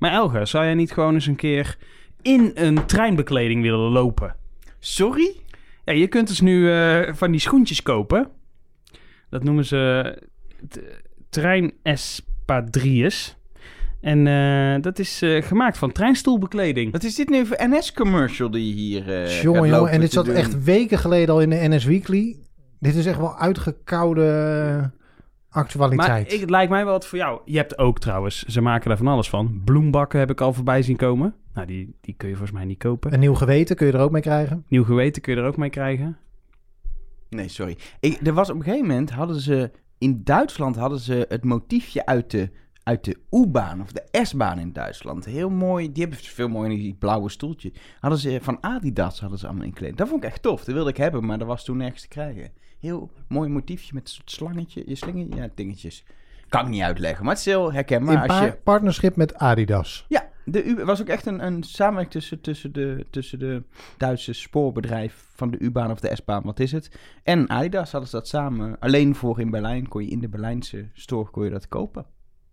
Maar Elge, zou jij niet gewoon eens een keer in een treinbekleding willen lopen? Sorry? Ja, je kunt dus nu eh, van die schoentjes kopen. Dat noemen ze t- trein espadrilles. En eh, dat is eh, gemaakt van treinstoelbekleding. Wat is dit nu voor NS-commercial die je hier eh gaat jongen, jongen. En dit zat doen? echt weken geleden al in de NS Weekly. Dit is echt wel uitgekoude actualiteit. Maar ik, het lijkt mij wel wat voor jou. Je hebt ook trouwens, ze maken daar van alles van. Bloembakken heb ik al voorbij zien komen. Nou, die, die kun je volgens mij niet kopen. Een nieuw geweten kun je er ook mee krijgen. Nieuw geweten kun je er ook mee krijgen. Nee, sorry. Ik, er was op een gegeven moment, hadden ze... In Duitsland hadden ze het motiefje uit de, uit de U-baan of de S-baan in Duitsland. Heel mooi. Die hebben veel mooier die blauwe stoeltje. Hadden ze van Adidas hadden ze allemaal in kleding. Dat vond ik echt tof. Dat wilde ik hebben, maar dat was toen nergens te krijgen. Heel mooi motiefje met een soort slangetje. Je slingetje, ja, dingetjes. Kan ik niet uitleggen, maar het is heel herkenbaar. in als pa- je... partnerschip met Adidas. Ja, de U was ook echt een, een samenwerking tussen, tussen, de, tussen de Duitse spoorbedrijf van de U-baan of de S-baan, wat is het? En Adidas hadden ze dat samen. Alleen voor in Berlijn kon je in de Berlijnse store kon je dat kopen.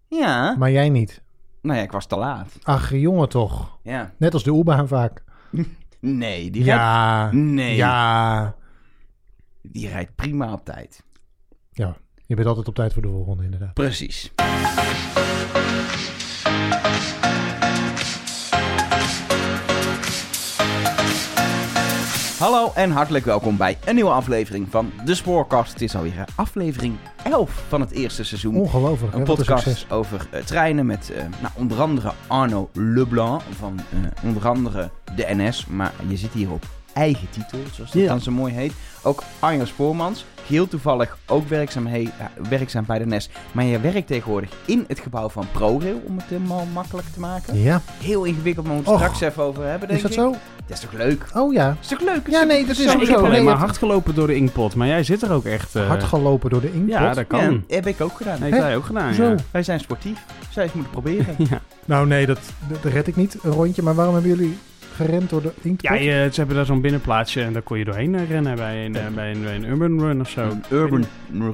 Ja. Maar jij niet. Nou ja, ik was te laat. Ach, jongen toch. Ja. Net als de U-baan vaak. Nee, die rijdt, Ja. Nee. Ja. Die rijdt prima op tijd. Ja. Je bent altijd op tijd voor de volgende, inderdaad. Precies. Hallo en hartelijk welkom bij een nieuwe aflevering van De Spoorkast. Het is alweer eh, aflevering 11 van het eerste seizoen. Ongelooflijk. Een een podcast succes. over eh, treinen met eh, nou, onder andere Arno Leblanc van onder andere de NS. Maar je zit hier op eigen titel, zoals dat Ja. dan zo mooi heet. Ook Arno Spoormans, heel toevallig ook werkzaam, he- ja, werkzaam bij de NS. Maar je werkt tegenwoordig in het gebouw van ProRail, om het helemaal makkelijk te maken. Ja. Heel ingewikkeld, maar we moeten het Och, straks even over hebben, denk Is dat ik. zo? Dat is toch leuk? Oh ja. Dat is toch leuk? Ja, nee, dat is zo- ook ik heb alleen maar hard gelopen door de inkpot. Maar jij zit er ook echt... eh, Hard gelopen door de inkpot. Ja, dat kan. Ja, heb ik ook gedaan. heeft hij ook gedaan, Zo. ja. Wij zijn sportief. Zij eens moeten proberen. ja. Nou nee, dat, dat red ik niet, een rondje. Maar waarom hebben jullie gerend door de inkpot? Ja, je, ze hebben daar zo'n binnenplaatsje en daar kon je doorheen eh, rennen bij een, eh, bij, een, bij een urban run of zo. Een urban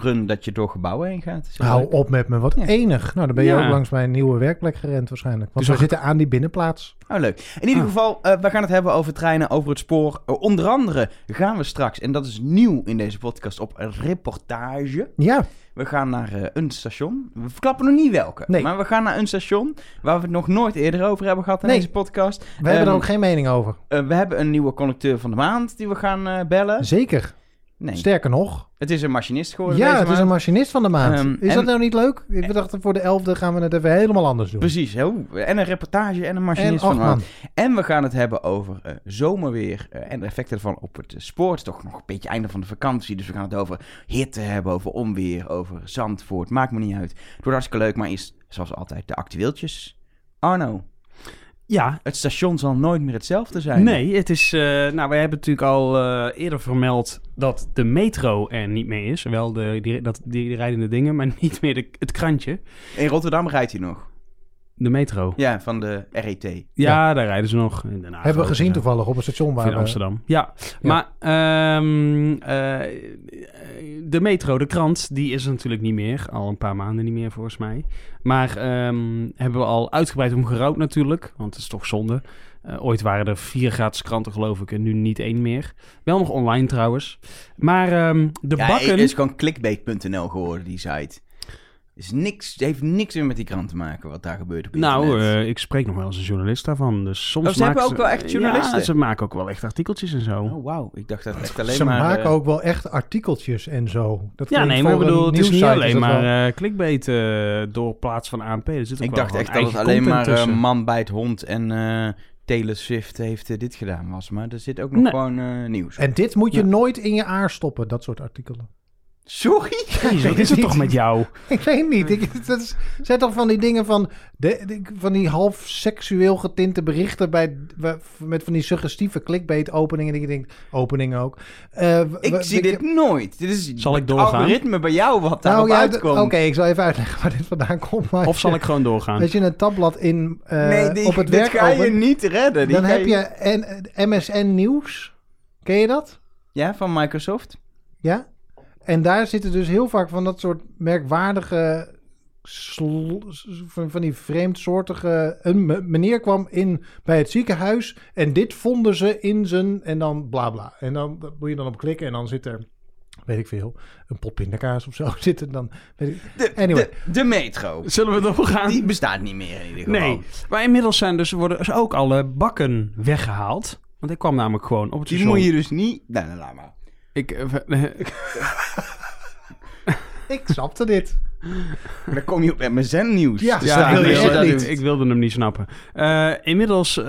run dat je door gebouwen heen gaat. Hou leuk. op met me, wat Ja. enig. Nou, dan ben je Ja. ook langs mijn nieuwe werkplek gerend waarschijnlijk. Want Dus we zitten aan die binnenplaats. Oh, leuk. In ieder Ah. geval, eh, we gaan het hebben over treinen, over het spoor. Onder andere gaan we straks, en dat is nieuw in deze podcast, op een reportage. Ja, We gaan naar eh, een station. We verklappen nog niet welke. Nee. Maar we gaan naar een station waar we het nog nooit eerder over hebben gehad in Nee. deze podcast. we hebben er Ehm, ook geen mening over. Eh, we hebben een nieuwe conducteur van de maand die we gaan eh, bellen. Zeker. Nee, Sterker nog. het is een machinist geworden Ja, het is een machinist van de maand. Ehm, is en- dat nou niet leuk? Ik dacht voor de elfde gaan we het even helemaal anders doen. Precies, heel, en een reportage en een En machinist van de maand. En we gaan het hebben over eh, zomerweer eh, en de effecten ervan op het eh, spoor. Het is toch nog een beetje einde van de vakantie, dus we gaan het over hitte hebben, over onweer, over Zandvoort. Maakt me niet uit. Het wordt hartstikke leuk, maar is zoals altijd de actueeltjes. Arno, Ja, het station zal nooit meer hetzelfde zijn. nee, het is... eh, nou, wij hebben natuurlijk al eh, eerder vermeld dat de metro er niet meer is. Wel de, die, dat, die, die rijdende dingen, maar niet meer de, het krantje. In Rotterdam rijdt hij nog. De metro. Ja, van de RET. Ja, daar rijden ze nog. In Den Haag Hebben we gezien toevallig op het station waar in we... Amsterdam. Ja, maar ehm, eh, de metro, de krant, die is er natuurlijk niet meer. Al een paar maanden niet meer volgens mij. Maar ehm, hebben we al uitgebreid om gerouwd natuurlijk. Want het is toch zonde. Eh, ooit waren er vier gratis kranten geloof ik en nu niet één meer. Wel nog online trouwens. Maar ehm, de Ja, bakken... het is gewoon clickbait.nl geworden, die site. Is niks, het heeft niks meer met die krant te maken wat daar gebeurt op Nou, internet. eh, ik spreek nog wel eens een journalist daarvan. Dus soms Oh, ze hebben maken ook wel echt journalisten? Ja, ze maken ook wel echt artikeltjes en zo. Oh, wauw. Ik dacht dat echt alleen Ze maar... maken eh, ook wel echt artikeltjes en zo. Dat Ja, nee, maar ik bedoel, het is niet alleen maar eh clickbait eh, door plaats van ANP. Er zit ook Ik dacht echt dat het alleen maar eh, tussen. man bij het hond en eh Taylor Swift heeft dit gedaan was. Maar er zit ook nog Nee. gewoon eh, nieuws. En dit moet je Ja. nooit in je aar stoppen, dat soort artikelen. Sorry? Jezus, wat is het toch met jou? Ik weet niet. Ik, dat is, zijn toch van die dingen van, de, de- van die half seksueel getinte berichten bij, met van die suggestieve clickbait openingen. Die je denkt, openingen ook. Eh, Ik zie ik- dit nooit. Dit is Zal ik het doorgaan? algoritme bij jou wat daarop Nou ja, uitkomt. oké, ik zal even uitleggen waar dit vandaan komt. Maar Of zal ik gewoon doorgaan? Als je een tabblad in, eh, nee, die, op het dit werk ga je opent, niet redden. Die dan heb je N- MSN Nieuws. Ken je dat? Ja, van Microsoft? Ja. En daar zitten dus heel vaak van dat soort merkwaardige van, van die vreemdsoortige... Een me- meneer kwam in bij het ziekenhuis en dit vonden ze in zijn... En dan bla bla. En dan moet je dan op klikken en dan zit er... Weet ik veel, een pot pindakaas of zo zitten. Dan, weet ik, De, Anyway. de, de metro. Zullen we erop gaan? Die bestaat niet meer in ieder geval. Nee, maar inmiddels zijn dus, worden dus ook alle bakken weggehaald. Want ik kwam namelijk gewoon op het Die station. moet je dus niet... Nee, nee, laat maar. Ik, eh, ik snapte dit. Dan kom je op MSN nieuws. Ja, te ja, wil je ik, wilde, niet. ik, wilde hem niet snappen. Eh, inmiddels eh,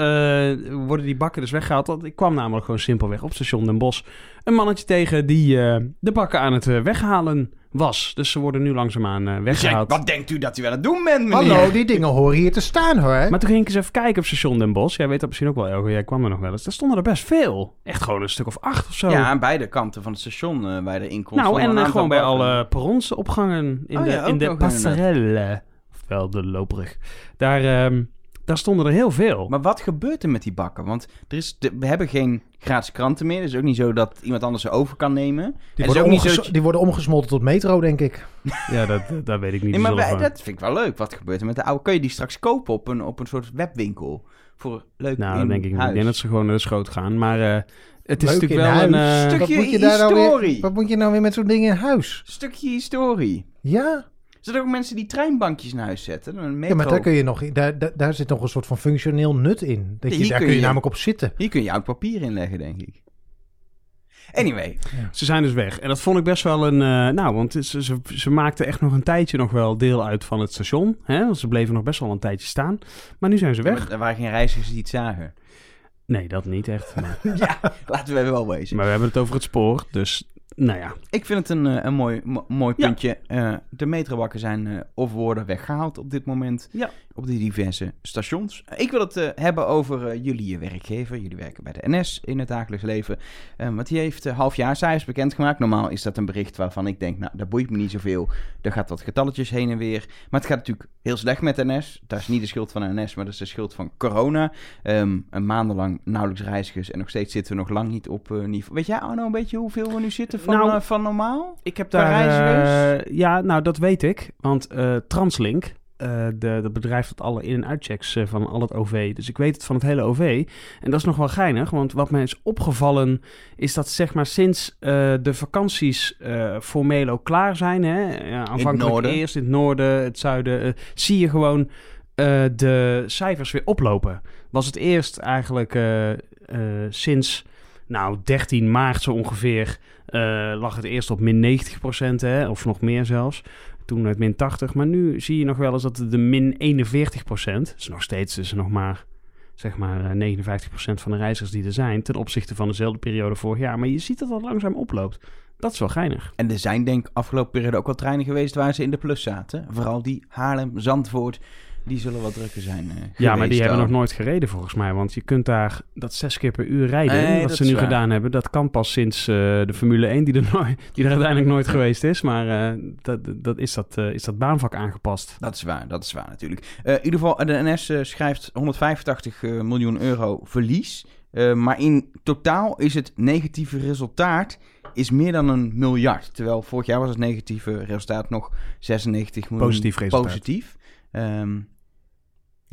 worden die bakken dus weggehaald. Want ik kwam namelijk gewoon simpelweg op station Den Bosch een mannetje tegen die eh, de bakken aan het weghalen was. Dus ze worden nu langzaamaan eh, Dus weggehaald. wat denkt u dat u aan het doen bent, meneer? Hallo, die dingen horen hier te staan hoor. Maar toen ging ik eens even kijken op station Den Bosch. Jij weet dat misschien ook wel, Elge. Jij kwam er nog wel eens. Daar stonden er best veel. Echt gewoon een stuk of acht of zo. Ja, aan beide kanten van het station eh, waar erin komt. nou, en eh, gewoon bij bakken. alle perronsopgangen in Oh de, ja, in de passerelle. Oftewel de loopbrug. Daar, ehm, daar stonden er heel veel. Maar wat gebeurt er met die bakken? Want er is de- we hebben geen gratis kranten meer. Het is ook niet zo dat iemand anders ze over kan nemen. Die worden, ook niet omges- zo... dat die worden omgesmolten tot metro, denk ik. Ja, dat, dat weet ik niet. Nee, maar maar- dat vind ik wel leuk. Wat gebeurt er met de oude? Kun je die straks kopen op een, op een soort webwinkel? Voor leuk Nou, dat denk ik niet. huis. Ik denk dat ze gewoon naar de schoot gaan. Maar eh, het is Leuk natuurlijk wel een... huis. eh, Stuk- wat, Stukje moet je daar nou weer, historie. wat moet je nou weer met zo'n ding in huis? Stukje historie. Ja? Zijn er ook mensen die treinbankjes naar huis zetten? Een metro. ja, maar daar, kun je nog, daar, daar, daar zit nog een soort van functioneel nut in. Dat Ja, je, hier daar kun kun je, je- namelijk op zitten. Hier kun je oud papier in leggen, denk ik. Anyway, Ze zijn dus weg. En dat vond ik best wel een... eh, nou, want het- ze, ze, ze maakten echt nog een tijdje nog wel deel uit van het station. Hè? Want ze bleven nog best wel een tijdje staan. Maar nu zijn ze weg. er waren geen reizigers die het zagen. Nee, dat niet echt. Maar, ja, laten we wel wezen. maar we hebben het over het spoor. Dus, nou ja. Ik vind het een, eh, een mooi, mo- mooi Ja. puntje. Eh, de metrobakken zijn eh, of worden weggehaald op dit moment. Ja. Op de diverse stations. Ik wil het hebben over jullie werkgever. Jullie werken bij de NS in het dagelijks leven. Want die heeft halfjaarcijfers bekendgemaakt. Normaal is dat een bericht waarvan ik denk, nou, dat boeit me niet zoveel. Er gaat wat getalletjes heen en weer. Maar het gaat natuurlijk heel slecht met de NS. Dat is niet de schuld van de NS, maar dat is de schuld van corona. Ehm, een maandenlang nauwelijks reizigers. En nog steeds zitten we nog lang niet op niveau. Weet jij Arno een beetje hoeveel we nu zitten van, Nou, eh, van normaal? Ik heb daar... eh, ja, nou, dat weet ik. Want eh, Translink, eh de, dat bedrijf dat alle in- en uitchecks eh, van al het OV. Dus ik weet het van het hele OV. En dat is nog wel geinig, want wat mij is opgevallen... is dat zeg maar sinds eh, de vakanties eh formeel ook klaar zijn... Hè, ja, aanvankelijk noorden. eerst in het noorden, het zuiden... zie je gewoon eh, de cijfers weer oplopen. Was het eerst eigenlijk eh, eh, sinds... Nou, 13 maart zo ongeveer eh, lag het eerst op min 90% hè, of nog meer zelfs. Toen het min 80, maar nu zie je nog wel eens dat de min 41% is nog steeds dus nog maar, zeg maar, eh, 59% van de reizigers die er zijn... ten opzichte van dezelfde periode vorig jaar. Maar je ziet dat dat langzaam oploopt. Dat is wel geinig. En er zijn denk ik afgelopen periode ook wel treinen geweest waar ze in de plus zaten. Vooral die Haarlem, Zandvoort, die zullen wat drukker zijn eh, Ja, maar die hebben nog nooit gereden volgens mij. Want je kunt daar dat zes keer per uur rijden. Nee, wat ze nu gedaan hebben. Dat kan pas sinds eh, de Formule 1, die er, nooit, die er uiteindelijk nooit geweest is. Maar eh, dat, dat, is, dat, is dat baanvak aangepast. Dat is waar, dat is waar natuurlijk. In ieder geval, de NS schrijft 185 eh, miljoen euro verlies. Maar in totaal is het negatieve resultaat is meer dan een miljard. Terwijl vorig jaar was het negatieve resultaat nog 96 miljoen Positief resultaat. positief. Ehm,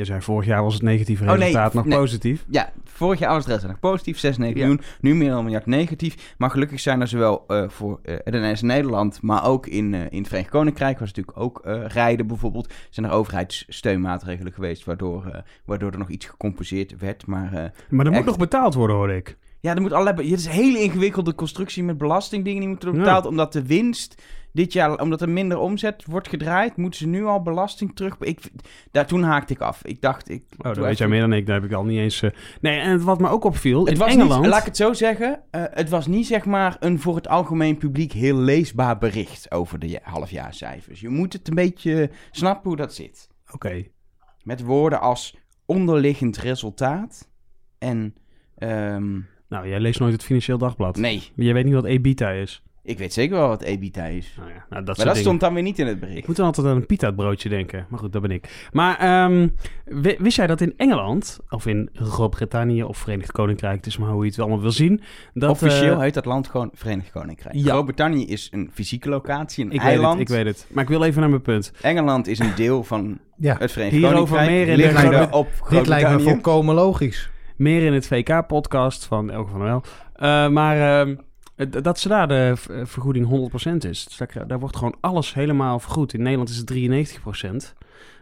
Je zei vorig jaar was het negatieve Oh, nee, resultaat nog nee. positief. ja, vorig jaar was het resultaat nog positief, 96 Ja. miljoen. Nu meer dan een miljard negatief. Maar gelukkig zijn er zowel eh, voor eh, de NS Nederland, maar ook in, eh, in het Verenigd Koninkrijk, ze natuurlijk ook eh, rijden bijvoorbeeld, zijn er overheidssteunmaatregelen geweest, waardoor, eh, waardoor er nog iets gecompenseerd werd. Maar eh, Maar er moet nog betaald worden, hoor ik. ja, er moet allerlei, het is een hele ingewikkelde constructie met belastingdingen die moeten worden Ja. betaald, omdat de winst dit jaar, omdat er minder omzet wordt gedraaid, moeten ze nu al belasting terug. Ik, daar, toen haakte ik af. Ik dacht, ik. Oh, dat weet jij meer dan ik. Daar heb ik al niet eens... eh, Nee, en wat me ook opviel, Het was Engeland... niet, laat ik het zo zeggen, eh, het was niet zeg maar een voor het algemeen publiek heel leesbaar bericht over de ja- halfjaarcijfers. Je moet het een beetje snappen hoe dat zit. Oké. Met woorden als onderliggend resultaat en ehm, Nou, jij leest nooit het Financieel Dagblad. nee, Je weet niet wat EBITDA is. Ik weet zeker wel wat Ebita is. Nou ja, nou, dat maar dat dingen. stond dan weer niet in het bericht. Ik moet dan altijd aan een pita broodje denken. Maar goed, dat ben ik. Maar ehm, wi- wist jij dat in Engeland, of in Groot-Brittannië of Verenigd Koninkrijk, het is maar hoe je het allemaal wil zien. Dat, Officieel eh, heet dat land gewoon Verenigd Koninkrijk. Ja. Groot-Brittannië is een fysieke locatie, een ik weet eiland. het, ik weet het. Maar ik wil even naar mijn punt. Engeland is een deel van Ja, het Verenigd Hierover Koninkrijk. meer in Ligt de- er op dit lijkt me volkomen logisch. Meer in het VK-podcast van Elke van der Wel. Eh, maar ehm, dat ze daar de eh, vergoeding 100% is. Dus daar, daar wordt gewoon alles helemaal vergoed. In Nederland is het 93%.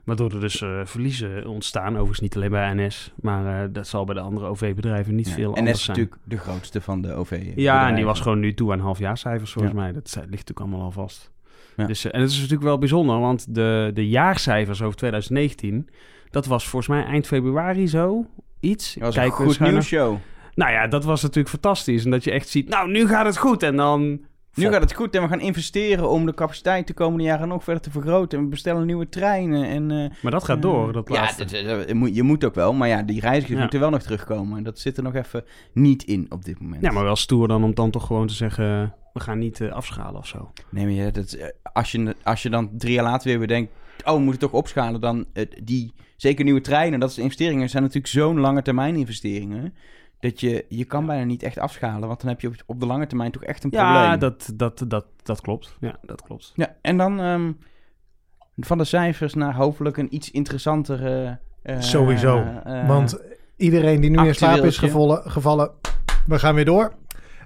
Waardoor er dus eh, verliezen ontstaan. Overigens niet alleen bij NS. Maar eh, dat zal bij de andere OV-bedrijven niet Ja, veel En anders is zijn. natuurlijk de grootste van de OV. Ja, en die was gewoon nu toe aan halfjaarcijfers volgens Ja. mij. Dat ligt natuurlijk allemaal al vast. Ja. Dus, eh, en het is natuurlijk wel bijzonder, want de, de jaarcijfers over 2019... dat was volgens mij eind februari zo, iets. Dat was Kijk, een goed nieuws show. Nou ja, dat was natuurlijk fantastisch. En dat je echt ziet, nou, nu gaat het goed. En dan... Nu gaat het goed en we gaan investeren om de capaciteit de komende jaren nog verder te vergroten. En we bestellen nieuwe treinen. En, eh, Maar dat gaat door, dat ja, laatste. dat- dat- dat moet- je moet ook wel. Maar ja, die reizigers Ja. moeten wel nog terugkomen. En dat zit er nog even niet in op dit moment. Ja, maar wel stoer dan om dan toch gewoon te zeggen... we gaan niet eh, afschalen of zo. Nee, maar ja, dat, eh, als, je, als je dan drie jaar later weer bedenkt... oh, we moeten toch opschalen, dan eh, die... zeker nieuwe treinen, dat is investeringen... zijn natuurlijk zo'n lange termijn investeringen... dat je, je kan bijna niet echt afschalen... want dan heb je op, op de lange termijn toch echt een probleem. Ja, dat, dat, dat, dat klopt. Ja, dat klopt. Ja, en dan ehm, van de cijfers naar hopelijk een iets interessantere... eh, Sowieso. eh, Want iedereen die nu in slaap is gevallen, gevallen, we gaan weer door.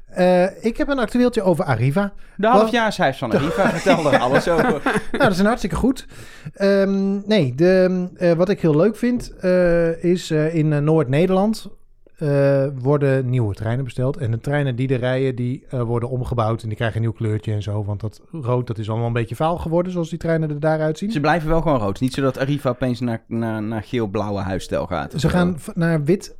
Eh, ik heb een actueeltje over Arriva. De halfjaarscijfers van Arriva, vertel er alles over. Nou, dat is een hartstikke goed. Ehm, nee, de, eh, wat ik heel leuk vind eh, is eh, in eh, Noord-Nederland eh, worden nieuwe treinen besteld. En de treinen die er rijden, die eh, worden omgebouwd en die krijgen een nieuw kleurtje en zo. Want dat rood, dat is allemaal een beetje vaal geworden zoals die treinen er daaruit zien. Ze blijven wel gewoon rood. Niet zodat Arriva opeens naar, naar, naar geel-blauwe huisstijl gaat. Ze gaan naar wit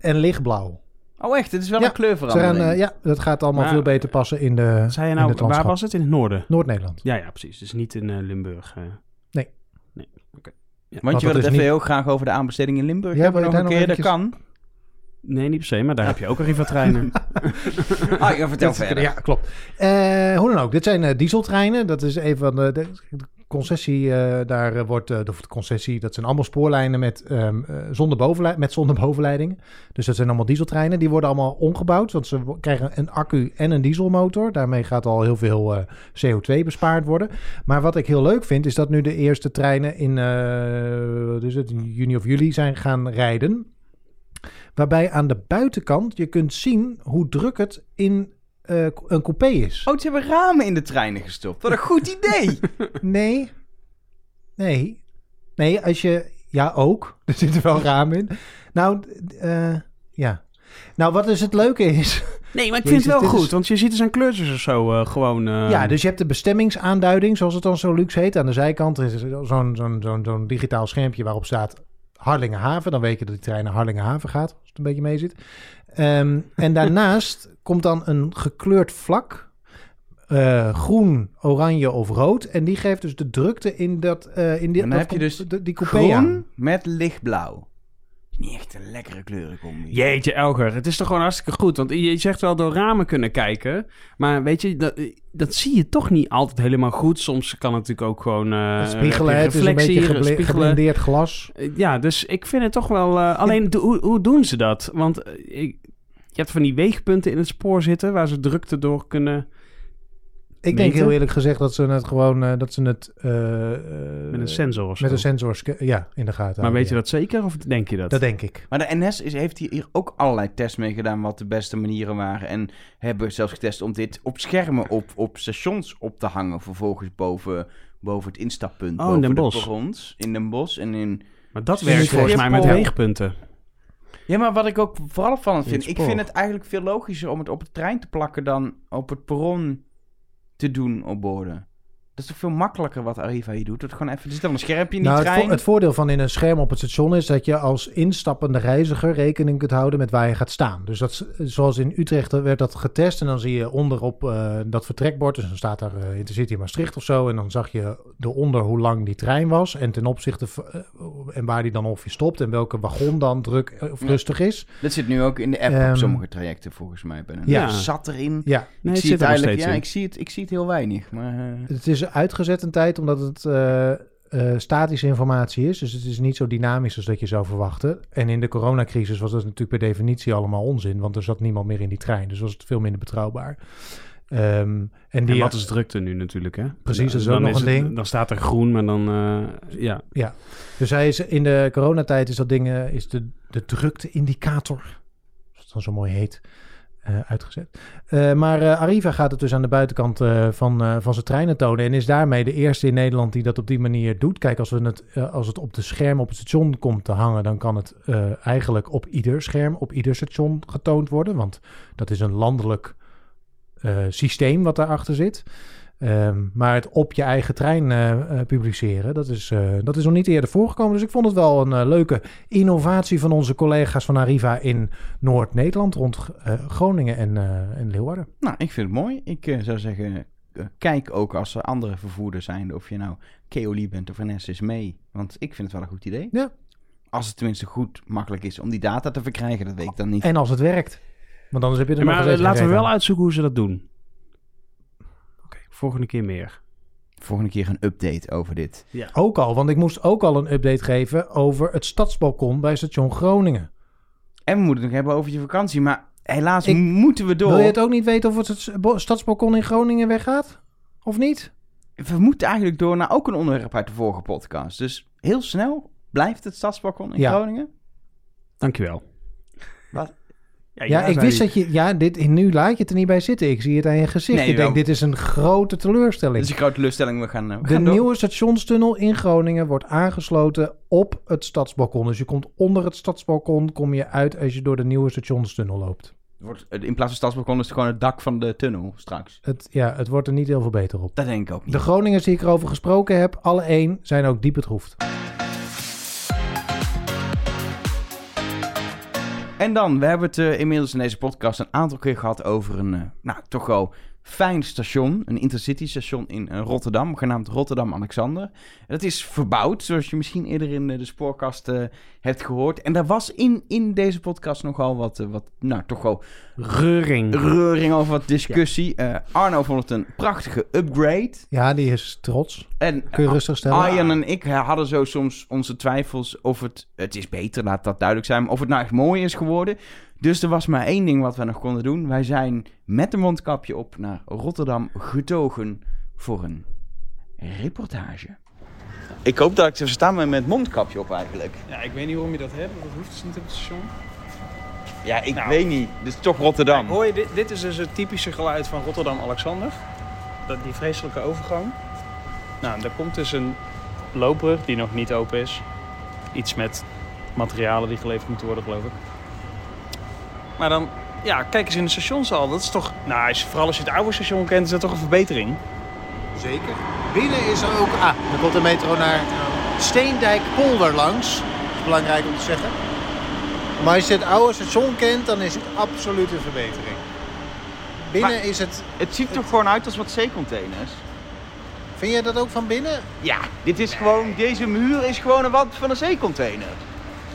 en lichtblauw. Oh echt? Het is wel Ja, een gaan, kleurverandering. eh, ja, dat gaat allemaal Maar- veel beter passen in, de, Zei je nou, waar was het? In het noorden? Noord-Nederland. Ja, ja, precies. Dus niet in eh, Limburg. eh. Nee. Nee, oké. Ja. Want je wil het even heel graag over de aanbesteding in Limburg Ja, hebben nog een daar keer. nog Dat kan. Nee, niet per se, maar daar heb je ook Arriva-treinen. Ah, ja, vertel Dat- verder. Ja, klopt. Eh, hoe dan ook, dit zijn eh, dieseltreinen. Dat is een van de, de, de concessie. eh, daar wordt de, de concessie. Dat zijn allemaal spoorlijnen met, ehm, eh, zonder, bovenlei- met zonder bovenleidingen. Dus dat zijn allemaal dieseltreinen. Die worden allemaal omgebouwd. Want ze krijgen een accu en een dieselmotor. Daarmee gaat al heel veel eh, CO2 bespaard worden. Maar wat ik heel leuk vind, is dat nu de eerste treinen in, eh, wat is het, in juni of juli zijn gaan rijden. Waarbij aan de buitenkant je kunt zien hoe druk het in eh, een coupé is. Oh, ze hebben ramen in de treinen gestopt. Wat een goed idee. Nee. Nee. Nee, als je... Ja, ook. Er zitten wel ramen in. Nou, eh, ja. Nou, wat dus het leuke is... Nee, maar ik vind het wel goed, want je ziet er zijn kleurtjes of zo eh, gewoon... ja, dus je hebt de bestemmingsaanduiding, zoals het dan zo luxe heet. Aan de zijkant is er zo'n zo'n zo'n zo'n digitaal schermpje waarop staat Harlingenhaven. Dan weet je dat die trein naar Harlingenhaven gaat, als het een beetje mee zit. Ehm, en daarnaast komt dan een gekleurd vlak. eh, groen, oranje of rood. En die geeft dus de drukte in, dat, eh in die, Dan dat heb je dus de- die coupé aan. Groen met lichtblauw. Niet echt een lekkere kleurencombi. Jeetje, Elger, het is toch gewoon hartstikke goed. Want je zegt wel door ramen kunnen kijken. Maar weet je, dat, dat zie je toch niet altijd helemaal goed. Soms kan het natuurlijk ook gewoon... eh, Het spiegelen, het is een beetje glas. Eh, Ja, dus ik vind het toch wel... eh, alleen, hoe, hoe doen ze dat? Want ik, je hebt van die weegpunten in het spoor zitten... waar ze drukte door kunnen... Ik denk heel eerlijk gezegd dat ze het gewoon, eh, dat ze het eh, eh, Met een sensor of zo. met een sensor, ja, in de gaten. maar houden, weet je dat zeker of denk je dat? Dat denk ik. Maar de NS is, heeft hier, ook allerlei tests mee gedaan wat de beste manieren waren. En hebben zelfs getest om dit op schermen op, op stations op te hangen. Vervolgens boven, boven het instappunt. Oh, in boven Den de Bosch. perrons. In Den Bosch en in... Maar dat werkt volgens mij met weegpunten. Ja, maar wat ik ook vooral In vind... Ik vind het eigenlijk veel logischer om het op de trein te plakken dan op het perron te doen op borden. Dat is toch veel makkelijker wat Arriva hier doet? Dat gewoon even, er zit dan een schermpje in die Nou, het, trein. vo- het voordeel van in een scherm op het station is dat je als instappende reiziger rekening kunt houden met waar je gaat staan. Dus dat, zoals in Utrecht werd dat getest en dan zie je onderop eh, dat vertrekbord. Dus dan staat daar eh, Intercity Maastricht of zo. En dan zag je eronder hoe lang die trein was en ten opzichte van, eh, en waar die dan ongeveer stopt en welke wagon dan druk of Ja. rustig is. Dat zit nu ook in de app Ehm, op sommige trajecten volgens mij. Bij een- ja. Zat erin. Ja, Nee, ik zie zit het er eigenlijk, ja, in. ik zie het, ik zie het heel weinig. Maar, Het is uitgezet een tijd omdat het eh, eh, statische informatie is. Dus het is niet zo dynamisch als dat je zou verwachten. En in de coronacrisis was dat natuurlijk per definitie allemaal onzin. Want er zat niemand meer in die trein. Dus was het veel minder betrouwbaar. Ehm, en En die, wat is drukte nu natuurlijk, hè? Precies, dat is ook nog een ding. Dan staat er groen, maar dan... eh, ja. Ja, dus hij is in de coronatijd is dat ding, is de, de drukte-indicator, zoals het dan zo mooi heet, eh, uitgezet. Eh, maar eh, Arriva gaat het dus aan de buitenkant van, van zijn treinen tonen en is daarmee de eerste in Nederland die dat op die manier doet. Kijk, als, we het, als het op de scherm op het station komt te hangen, dan kan het eigenlijk op ieder scherm, op ieder station getoond worden, want dat is een landelijk systeem wat daarachter zit. Ehm, maar het op je eigen trein eh, eh, publiceren, dat is, eh, dat is nog niet eerder voorgekomen. Dus ik vond het wel een leuke innovatie van onze collega's van Arriva in Noord-Nederland, rond eh, Groningen en, eh, en Leeuwarden. nou, ik vind het mooi. Ik zou zeggen, kijk ook als er andere vervoerders zijn. Of je nou Keoli bent of NS mee. Want ik vind het wel een goed idee. Ja. Als het tenminste goed makkelijk is om die data te verkrijgen, dat weet ik dan niet. En als het werkt. Want anders heb je er Ja, nog maar laten we wel aan. uitzoeken hoe ze dat doen. Volgende keer meer. Volgende keer een update over dit. Ook al, want ik moest ook al een update geven over het stadsbalkon bij station Groningen. En we moeten het nog hebben over je vakantie. Maar helaas Ik- moeten we door. Wil je het ook niet weten of het stadsbalkon in Groningen weggaat? Of niet? We moeten eigenlijk door naar ook een onderwerp uit de vorige podcast. Dus heel snel blijft het stadsbalkon in Ja. Groningen. Dankjewel. Ja, ik wist dat je... Ja, dit, nu laat je het er niet bij zitten. Ik zie het aan je gezicht. Nee, je denkt, wel. dit is een grote teleurstelling. Dit is een grote teleurstelling. We gaan, eh, we De gaan nieuwe stationstunnel in Groningen wordt aangesloten op het stadsbalkon. Dus je komt onder het stadsbalkon, kom je uit als je door de nieuwe stationstunnel loopt. Wordt, in plaats van stadsbalkon is het gewoon het dak van de tunnel straks. Het, ja, het wordt er niet heel veel beter op. Dat denk ik ook niet. De Groningers die ik erover gesproken heb, alle één, zijn ook diep bedroefd. En dan, we hebben het eh, inmiddels in deze podcast een aantal keer gehad over een, eh, nou, toch wel fijn station. Een intercity station in eh, Rotterdam, genaamd Rotterdam-Alexander. Dat is verbouwd, zoals je misschien eerder in eh, de spoorkast eh, hebt gehoord. En daar was in, in deze podcast nogal wat, wat, nou, toch wel Reuring. reuring over wat discussie. Arno vond het een prachtige upgrade. Ja, die is trots. En Kun je rustig stellen. Arjan en ik hadden zo soms onze twijfels of het... Het is beter, laat dat duidelijk zijn. Of het nou echt mooi is geworden. Dus er was maar één ding wat we nog konden doen. Wij zijn met een mondkapje op naar Rotterdam getogen voor een reportage. Ik hoop dat ik ze staan met het mondkapje op eigenlijk. Ja, ik weet niet waarom je dat hebt. Dat hoeft dus niet op het station. Ja, ik Nou. weet niet. Dit is toch Rotterdam. Hoor je, dit, dit is dus het typische geluid van Rotterdam-Alexander. Dat, die vreselijke overgang. Nou, daar komt dus een loopbrug die nog niet open is. Iets met materialen die geleverd moeten worden, geloof ik. Maar dan, ja, kijk eens in de stationshal. Dat is toch, nou, als vooral als je het oude station kent, is dat toch een verbetering. Zeker. Binnen is er ook... Ah, dan komt de metro naar Steendijk-Polder langs. Dat is belangrijk om te zeggen. Maar als je het oude station kent, dan is het absoluut een verbetering. Binnen Maar- is het... Het ziet er gewoon uit als wat zeecontainers. Vind jij dat ook van binnen? Ja, dit is gewoon, deze muur is gewoon een wand van een zeecontainer.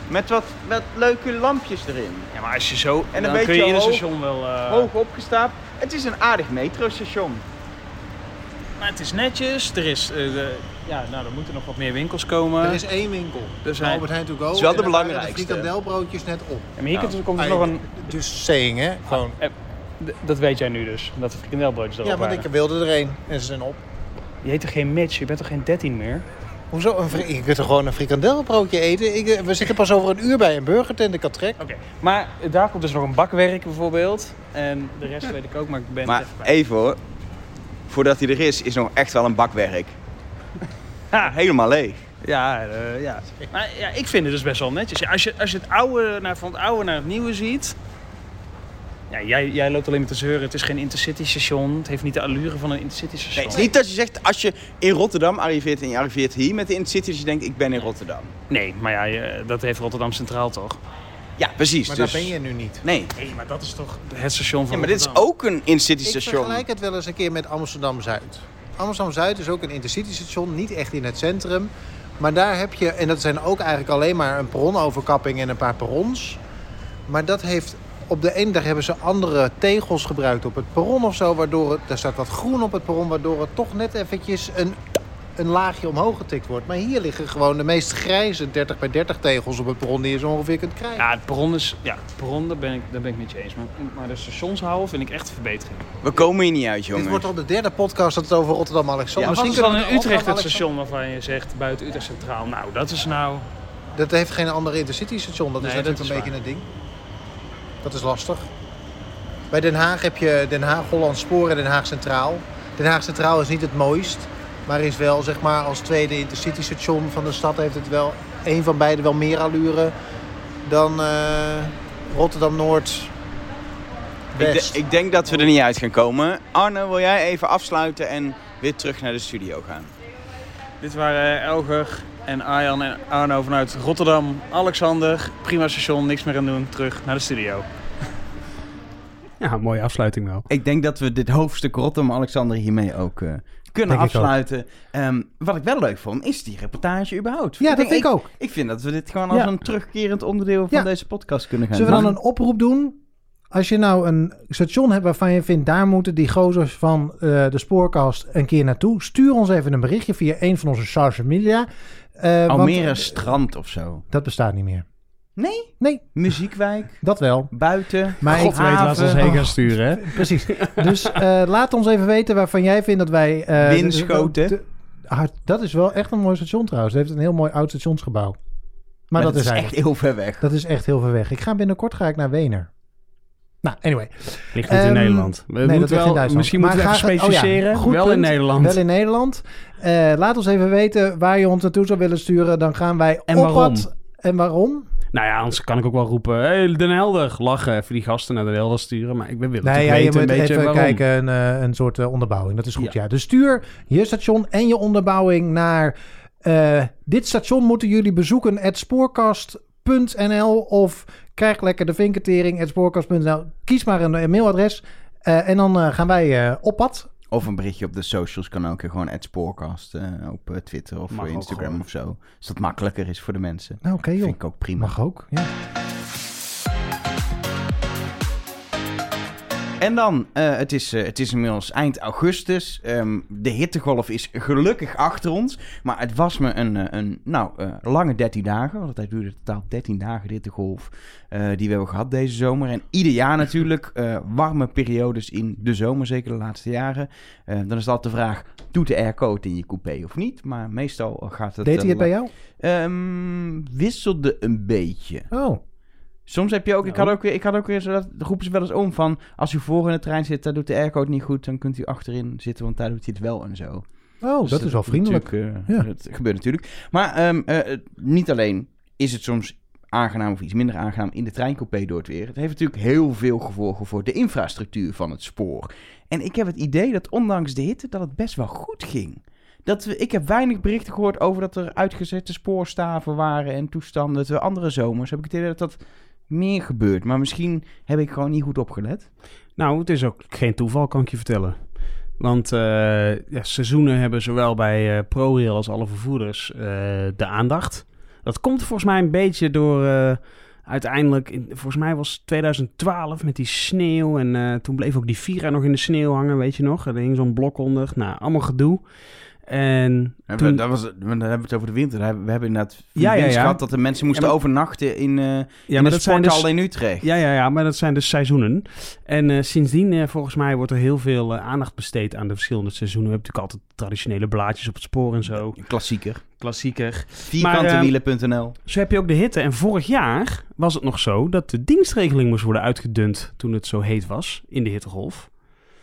Met wat, wat leuke lampjes erin. Ja, maar als je zo, En een dan beetje kun je in het hoog- station wel... eh, Hoog opgestapeld. Het is een aardig metrostation. Maar het is netjes. Er is, eh, de- ja, nou, er moeten nog wat meer winkels komen. Er is één winkel. Er Dus zijn- Albert Heijn to go. Het is wel en de belangrijkste. De frikandelbroodjes net op. Ja, maar hier Nou, komt er nog Ah, een... Dus saying, hè? Gewoon. D- Dat weet jij nu dus, dat de frikandelbroodjes erop Ja, want waren. ik wilde er één. En ze zijn op. Je heet toch geen Mitch? Je bent toch geen 13 meer? Hoezo? Een fri- je kunt er gewoon een frikandelbroodje eten. Ik, eh, we zitten pas over een uur bij een burgertent. Ik had trek. Oké. Maar daar komt dus nog een bakwerk bijvoorbeeld. En de rest weet ik ook, maar ik ben Maar het even bij. even hoor. Voordat hij er is, is nog echt wel een bakwerk. Ha, Helemaal leeg. ja, eh, ja. Maar ja, ik vind het dus best wel netjes. Ja, als, je, als je het oude naar, van het oude naar het nieuwe ziet... Ja, jij, jij loopt alleen maar te zeuren. Het is geen intercity station. Het heeft niet de allure van een intercity Nee, station. het is niet dat je zegt, als je in Rotterdam arriveert en je arriveert hier met de Intercity, dat je denkt, ik ben in Rotterdam. Nee, maar ja, je- dat heeft Rotterdam Centraal toch? Ja, precies. Maar dus... daar ben je nu niet. Nee. Nee, maar dat is toch het station van Ja, maar dit is Rotterdam? ook een Intercity Ik station. vergelijk het wel eens een keer met Amsterdam-Zuid. Amsterdam-Zuid is ook een intercity-station, niet echt in het centrum. Maar daar heb je, en dat zijn ook eigenlijk alleen maar een perronoverkapping en een paar perrons. Maar dat heeft, op de ene dag hebben ze andere tegels gebruikt op het perron of zo. Waardoor het, er staat wat groen op het perron, waardoor het toch net eventjes een, een laagje omhoog getikt wordt. Maar hier liggen gewoon de meest grijze 30 bij 30 tegels op het perron die je zo ongeveer kunt krijgen. Ja, het perron is... Ja, het perron, daar ben ik, daar ben ik met je eens. Maar, maar de stationshouden vind ik echt een verbetering. We komen hier niet uit, Dit jongen. wordt al de derde podcast dat het over Rotterdam-Alexander Ja, Misschien is dan in Utrecht het station waarvan je zegt buiten Utrecht Centraal? Nou, dat is nou... Dat heeft geen andere intercity-station. Dat is natuurlijk dat een beetje een ding. Dat is lastig. Bij Den Haag heb je Den Haag Holland Spoor en Den Haag Centraal. Den Haag Centraal is niet het mooist. Maar is wel, zeg maar, als tweede intercity-station van de stad... heeft het wel, een van beide wel meer allure dan eh, Rotterdam-Noord... Ik, de- West. ik denk dat we er niet uit gaan komen. Arne, wil jij even afsluiten en weer terug naar de studio gaan? Dit waren Elger en Arjan en Arno vanuit Rotterdam. Alexander, prima station, niks meer aan doen. Terug naar de studio. Ja, mooie afsluiting wel. Ik denk dat we dit hoofdstuk Rotterdam-Alexander hiermee ook eh, kunnen Denk ik ook. afsluiten. Ehm, wat ik wel leuk vond, is die reportage überhaupt. Ja, dat denk vind ik ook. Ik vind dat we dit gewoon als Ja. een terugkerend onderdeel van Ja. deze podcast kunnen gaan Zullen we dan een oproep doen? Als je nou een station hebt waarvan je vindt... daar moeten die gozers van eh, de spoorkast een keer naartoe... stuur ons even een berichtje via een van onze social media. Want, Almere Strand of zo. Dat bestaat niet meer. Nee? Nee, Muziekwijk, dat wel. buiten, Maar God ik- weet waar ze ons heen Oh. gaan sturen, hè? Precies. Dus eh, laat ons even weten waarvan jij vindt dat wij... eh, Winschoten. de- de- ah, dat is wel echt een mooi station trouwens. Het heeft een heel mooi oud stationsgebouw. Maar, Maar, dat, is, echt heel ver weg. Dat is echt heel ver weg. Ik ga binnenkort ga ik naar Wener. Nou, anyway. Ligt niet in Ehm, Nederland. We nee, dat in wel, Duitsland. misschien Maar moeten we even graag- oh ja, specificeren. goed wel in. Nederland. Wel in Nederland. Eh, laat ons even weten waar je ons naartoe zou willen sturen. Dan gaan wij En op waarom? pad. En waarom? Nou ja, anders kan ik ook wel roepen... Hey, Den Helder, lachen. Even die gasten naar Den Helder sturen. Maar ik ben willen Nee, ja, je moet een beetje even waarom. kijken, een, eh, een soort eh, onderbouwing. Dat is goed, ja. Ja. Dus stuur je station en je onderbouwing naar... eh, dit station moeten jullie bezoeken, at spoorkast.nl of krijg lekker de vinketering, at spoorkast.nl. Kies maar een, een mailadres eh, en dan gaan wij op pad. Of een berichtje op de socials kan ook. Gewoon het spoorkast eh, op eh, Twitter of Mag Instagram of zo. Als dat makkelijker is voor de mensen. Nou, oké joh. Vind ik ook prima. Mag ook, ja. En dan, eh, het, is, eh, het is inmiddels eind augustus. Ehm, de hittegolf is gelukkig achter ons. Maar het was me een, eh, een nou, lange 13 dagen. Want het duurde totaal 13 dagen, de hittegolf. die we hebben gehad deze zomer. En ieder jaar natuurlijk warme periodes in de zomer. Zeker de laatste jaren. Dan is altijd de vraag, doet de airco het in je coupé of niet? Maar meestal gaat het... Deed hij het bij jou? Ehm, wisselde een beetje. Oh, Soms heb je ook, ik Nou. had ook weer, ik had ook weer zo dat roepen ze wel eens om van, als u voor in de trein zit, daar doet de airco het niet goed, dan kunt u achterin zitten, want daar doet hij het wel en zo. oh Dus dat is wel vriendelijk. eh, Ja. Dat gebeurt natuurlijk. Maar ehm, eh, eh, niet alleen is het soms aangenaam of iets minder aangenaam in de treincoupé door het weer. Het heeft natuurlijk heel veel gevolgen voor de infrastructuur van het spoor. En ik heb het idee dat ondanks de hitte dat het best wel goed ging. Dat we, ik heb weinig berichten gehoord over dat er uitgezette spoorstaven waren en toestanden. Terwijl andere zomers heb ik het idee dat dat meer gebeurt. Maar misschien heb ik gewoon niet goed opgelet. Nou, het is ook geen toeval, kan ik je vertellen. Want eh, ja, seizoenen hebben zowel bij eh, ProRail als alle vervoerders eh, de aandacht. Dat komt volgens mij een beetje door... uiteindelijk, in, volgens mij was het 2012 met die sneeuw. En toen bleef ook die Vira nog in de sneeuw hangen, weet je nog. Er hing zo'n blok onder. Nou, allemaal gedoe. En Toen... toen... Dat was, dan hebben we het over de winter. We hebben inderdaad Ja, ja, gehad dat de mensen moesten maar- overnachten in, eh ja, in maar de dat zijn sporthal dus... in Utrecht. Ja, ja, ja, maar dat zijn dus seizoenen. En eh, sindsdien, eh, volgens mij, wordt er heel veel aandacht besteed aan de verschillende seizoenen. We hebben natuurlijk altijd traditionele blaadjes op het spoor en zo. Klassieker. Klassieker. Vierkantewielen.nl. Zo heb je ook de hitte. En vorig jaar was het nog zo dat de dienstregeling moest worden uitgedund toen het zo heet was in de hittegolf.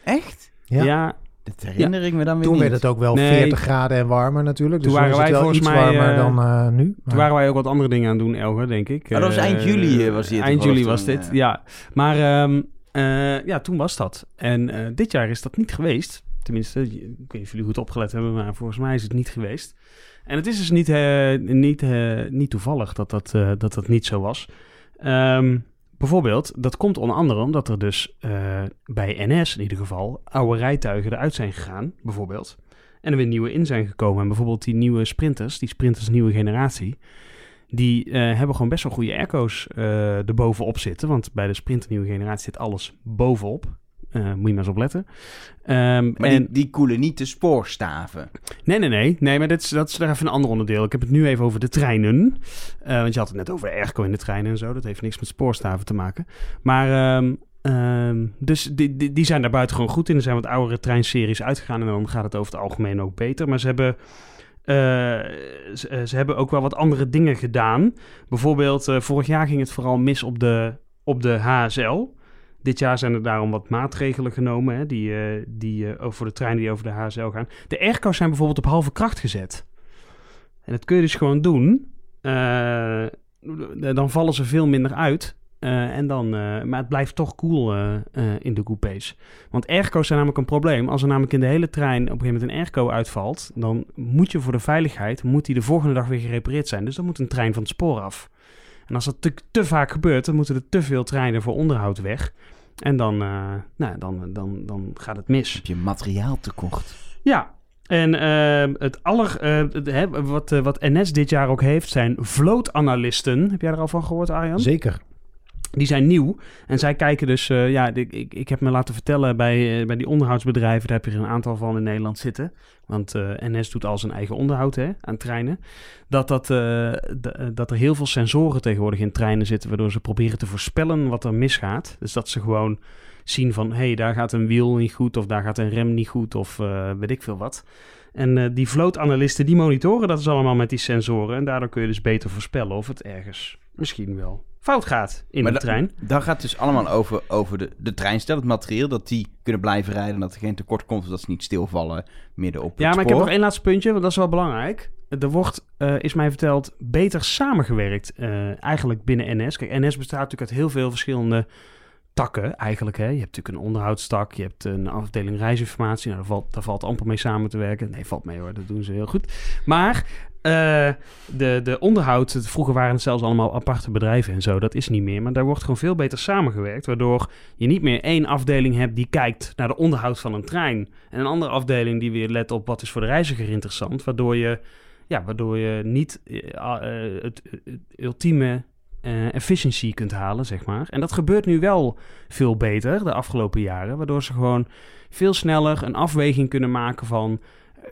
Echt? Ja. ja Dat herinner ik me dan weer Toen niet. werd het ook wel Nee. 40 graden en warmer natuurlijk. Dus Toen waren was het wij volgens iets mij, warmer eh, dan eh, nu. Toen Maar- waren wij ook wat andere dingen aan het doen, Elger, denk ik. Oh, dat was eind Eh, juli, eh, was die Eind juli was toen, dit, eh. ja. Maar ehm, Eh, ja, toen was dat. En eh, dit jaar is dat niet geweest. Tenminste, ik weet niet of jullie goed opgelet hebben, maar volgens mij is het niet geweest. En het is dus niet, eh, niet, eh, niet toevallig dat dat, eh, dat dat niet zo was. Ehm, bijvoorbeeld, dat komt onder andere omdat er dus eh, bij NS in ieder geval oude rijtuigen eruit zijn gegaan, bijvoorbeeld. En er weer nieuwe in zijn gekomen. En bijvoorbeeld die nieuwe sprinters, die sprinters nieuwe generatie, die eh, hebben gewoon best wel goede airco's eh erbovenop zitten. Want bij de sprinter nieuwe generatie zit alles bovenop. Eh, moet je maar eens op letten. Ehm, Maar en, die, die koelen niet de spoorstaven. Nee, nee, nee. Nee, maar dit is, dat is daar even een ander onderdeel. Ik heb het nu even over de treinen. Eh, want je had het net over airco in de treinen en zo. Dat heeft niks met spoorstaven te maken. Maar, ehm, ehm, dus die, die, die zijn daar buiten gewoon goed in. Er zijn wat oudere treinseries uitgegaan en dan gaat het over het algemeen ook beter. Maar ze hebben... eh, ze, ze hebben ook wel wat andere dingen gedaan. Bijvoorbeeld, vorig jaar ging het vooral mis op de, op de HSL. Dit jaar zijn er daarom wat maatregelen genomen, hè, die, eh, die, eh, over de treinen die over de HSL gaan. De airco's zijn bijvoorbeeld op halve kracht gezet. En dat kun je dus gewoon doen. Eh, dan vallen ze veel minder uit. En dan, maar het blijft toch cool eh, eh, in de coupés. Want airco's zijn namelijk een probleem. Als er namelijk in de hele trein op een gegeven moment een airco uitvalt... dan moet je voor de veiligheid, moet die de volgende dag weer gerepareerd zijn. Dus dan moet een trein van het spoor af. En als dat te vaak gebeurt, dan moeten er te veel treinen voor onderhoud weg. En dan, eh, nou, dan, dan, dan gaat het mis. Heb je materiaaltekort? Ja, en eh, het aller, eh, het- hè, wat, wat NS dit jaar ook heeft, zijn vlootanalisten. Heb jij er al van gehoord, Arjan? Zeker. Die zijn nieuw. En zij kijken dus, eh, ja, ik, ik, ik heb me laten vertellen bij, eh, bij die onderhoudsbedrijven, daar heb je er een aantal van in Nederland zitten. Want eh, NS doet al zijn eigen onderhoud hè, aan treinen. Dat, dat, dat er heel veel sensoren tegenwoordig in treinen zitten, waardoor ze proberen te voorspellen wat er misgaat. Dus dat ze gewoon zien van, hé, hey, daar gaat een wiel niet goed, of daar gaat een rem niet goed, of weet ik veel wat. En die vlootanalisten, die monitoren dat is allemaal met die sensoren. En daardoor kun je dus beter voorspellen of het ergens misschien wel fout gaat in Maar de trein. Dan gaat het dus allemaal over, over de, de treinstel, het materiaal, dat die kunnen blijven rijden, dat er geen tekort komt, dat ze niet stilvallen midden op Ja, het maar ik heb nog één laatste puntje, want dat is wel belangrijk. Er wordt, eh, is mij verteld, beter samengewerkt eh, eigenlijk binnen NS. Kijk, NS bestaat natuurlijk uit heel veel verschillende takken eigenlijk. Hè. Je hebt natuurlijk een onderhoudstak, je hebt een afdeling reisinformatie. Nou, daar valt, daar valt amper mee samen te werken. Nee, valt mee hoor, dat doen ze heel goed. Maar eh, de, de onderhoud, vroeger waren het zelfs allemaal aparte bedrijven en zo. Dat is niet meer, maar daar wordt gewoon veel beter samengewerkt. Waardoor je niet meer één afdeling hebt die kijkt naar de onderhoud van een trein. En een andere afdeling die weer let op wat is voor de reiziger interessant. Waardoor je, ja, waardoor je niet eh, eh, het, het ultieme efficiency kunt halen, zeg maar. En dat gebeurt nu wel veel beter de afgelopen jaren. Waardoor ze gewoon veel sneller een afweging kunnen maken van...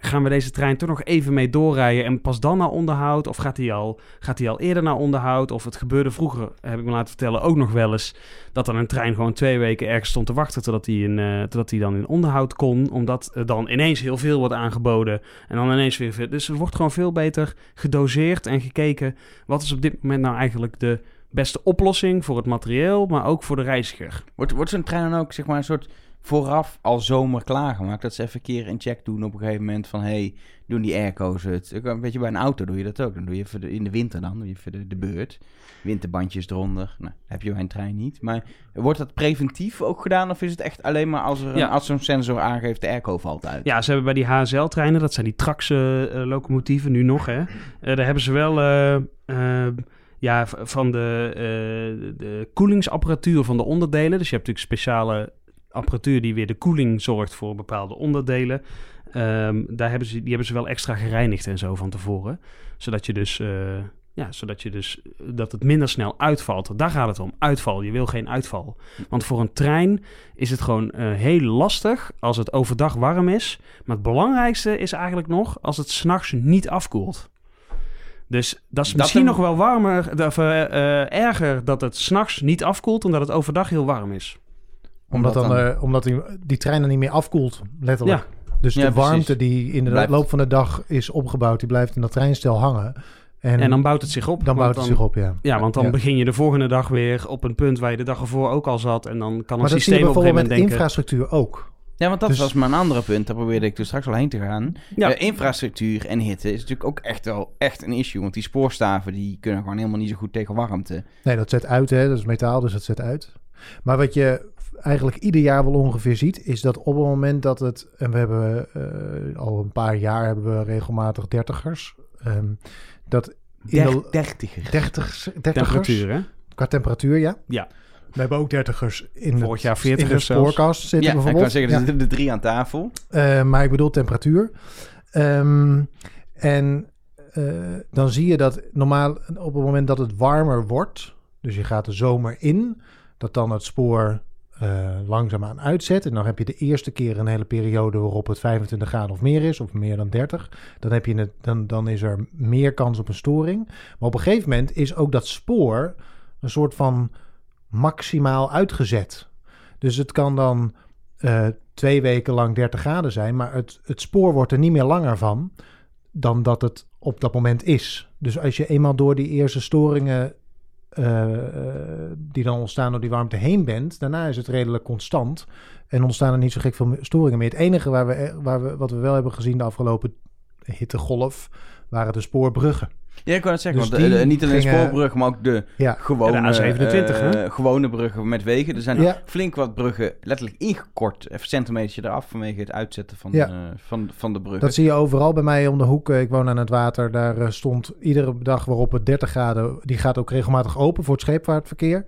Gaan we deze trein toch nog even mee doorrijden en pas dan naar onderhoud? Of gaat hij al, gaat hij al eerder naar onderhoud? Of het gebeurde vroeger, heb ik me laten vertellen, ook nog wel eens... dat dan een trein gewoon twee weken ergens stond te wachten... totdat hij, in, eh, totdat hij dan in onderhoud kon. Omdat er dan ineens heel veel wordt aangeboden. En dan ineens weer veel. Dus er wordt gewoon veel beter gedoseerd en gekeken... wat is op dit moment nou eigenlijk de beste oplossing voor het materieel... maar ook voor de reiziger. Wordt, wordt zo'n trein dan ook zeg maar een soort vooraf al zomer klaargemaakt? Dat ze even een keer een check doen op een gegeven moment van... hey, doen die airco's het? Weet je, bij een auto doe je dat ook. Dan doe je even de, in de winter dan, doe je even de, de beurt. Winterbandjes eronder. Nou, heb je bij een trein niet. Maar wordt dat preventief ook gedaan? Of is het echt alleen maar als, er Ja. als zo'n sensor aangeeft de airco valt uit? Ja, ze hebben bij die HSL-treinen, dat zijn die Trax-locomotieven nu nog, hè. Eh, daar hebben ze wel eh, eh, ja, van de, eh, de koelingsapparatuur van de onderdelen. Dus je hebt natuurlijk speciale apparatuur die weer de koeling zorgt voor bepaalde onderdelen. Ehm, daar hebben ze, die hebben ze wel extra gereinigd en zo van tevoren. Zodat je dus... eh, ja, zodat je dus dat het minder snel uitvalt. Daar gaat het om. Uitval. Je wil geen uitval. Want voor een trein is het gewoon eh, heel lastig als het overdag warm is. Maar het belangrijkste is eigenlijk nog als het s'nachts niet afkoelt. Dus dat is Dat misschien hem- nog wel warmer, of eh, eh, erger dat het s'nachts niet afkoelt, dan dat het overdag heel warm is. Omdat, dan, dan- eh, omdat die, die trein dan niet meer afkoelt, letterlijk. Dus Ja, de precies. warmte die in de Blijft- loop van de dag is opgebouwd, die blijft in dat treinstel hangen. En, En dan bouwt het zich op. dan bouwt het dan- zich op, ja. Ja, want dan Ja. begin je de volgende dag weer op een punt waar je de dag ervoor ook al zat. En dan kan je systeem op een bijvoorbeeld gegeven met moment denken... infrastructuur ook. Ja, want dat Dus- was mijn andere punt. Daar probeerde ik dus straks al heen te gaan. Ja. Eh, infrastructuur en hitte is natuurlijk ook echt wel echt een issue. Want die spoorstaven die kunnen gewoon helemaal niet zo goed tegen warmte. Nee, dat zet uit, hè. Dat is metaal, dus dat zet uit. Maar wat je eigenlijk ieder jaar wel ongeveer ziet, is dat op het moment dat het, en we hebben eh, al een paar jaar hebben we regelmatig dertigers, ehm, dat in de Dertiger. dertigers, dertigers Temperatuur, hè? qua temperatuur, ja. Ja. We hebben ook dertigers in Vorig het, jaar in de 40ers zelfs. spoorkast zitten Ja, ik kan bijvoorbeeld. zeggen, er zitten er drie aan tafel. Eh, maar ik bedoel temperatuur. Ehm, en eh, dan zie je dat normaal op het moment dat het warmer wordt, dus je gaat de zomer in, dat dan het spoor eh, langzaamaan uitzet. En dan heb je de eerste keer een hele periode waarop het 25 graden of meer is, of meer dan 30. Dan, heb je het, dan, dan is er meer kans op een storing. Maar op een gegeven moment is ook dat spoor een soort van maximaal uitgezet. Dus het kan dan eh, twee weken lang 30 graden zijn, maar het, het spoor wordt er niet meer langer van dan dat het op dat moment is. Dus als je eenmaal door die eerste storingen eh, eh, die dan ontstaan door die warmte heen bent, daarna is het redelijk constant en ontstaan er niet zo gek veel storingen meer. Het enige waar we, waar we, wat we wel hebben gezien de afgelopen hittegolf waren de spoorbruggen. Ja, ik wou het zeggen, Dus want eh, eh, niet alleen de gingen- spoorbrug, maar ook de Ja, gewone, Ja, de A27, eh, gewone bruggen met wegen. Er zijn Ja. flink wat bruggen letterlijk ingekort, even centimeter eraf vanwege het uitzetten van, van, van de bruggen. Dat zie je overal bij mij om de hoek. Ik woon aan het water. Daar stond iedere dag waarop het 30 graden... die gaat ook regelmatig open voor het scheepvaartverkeer.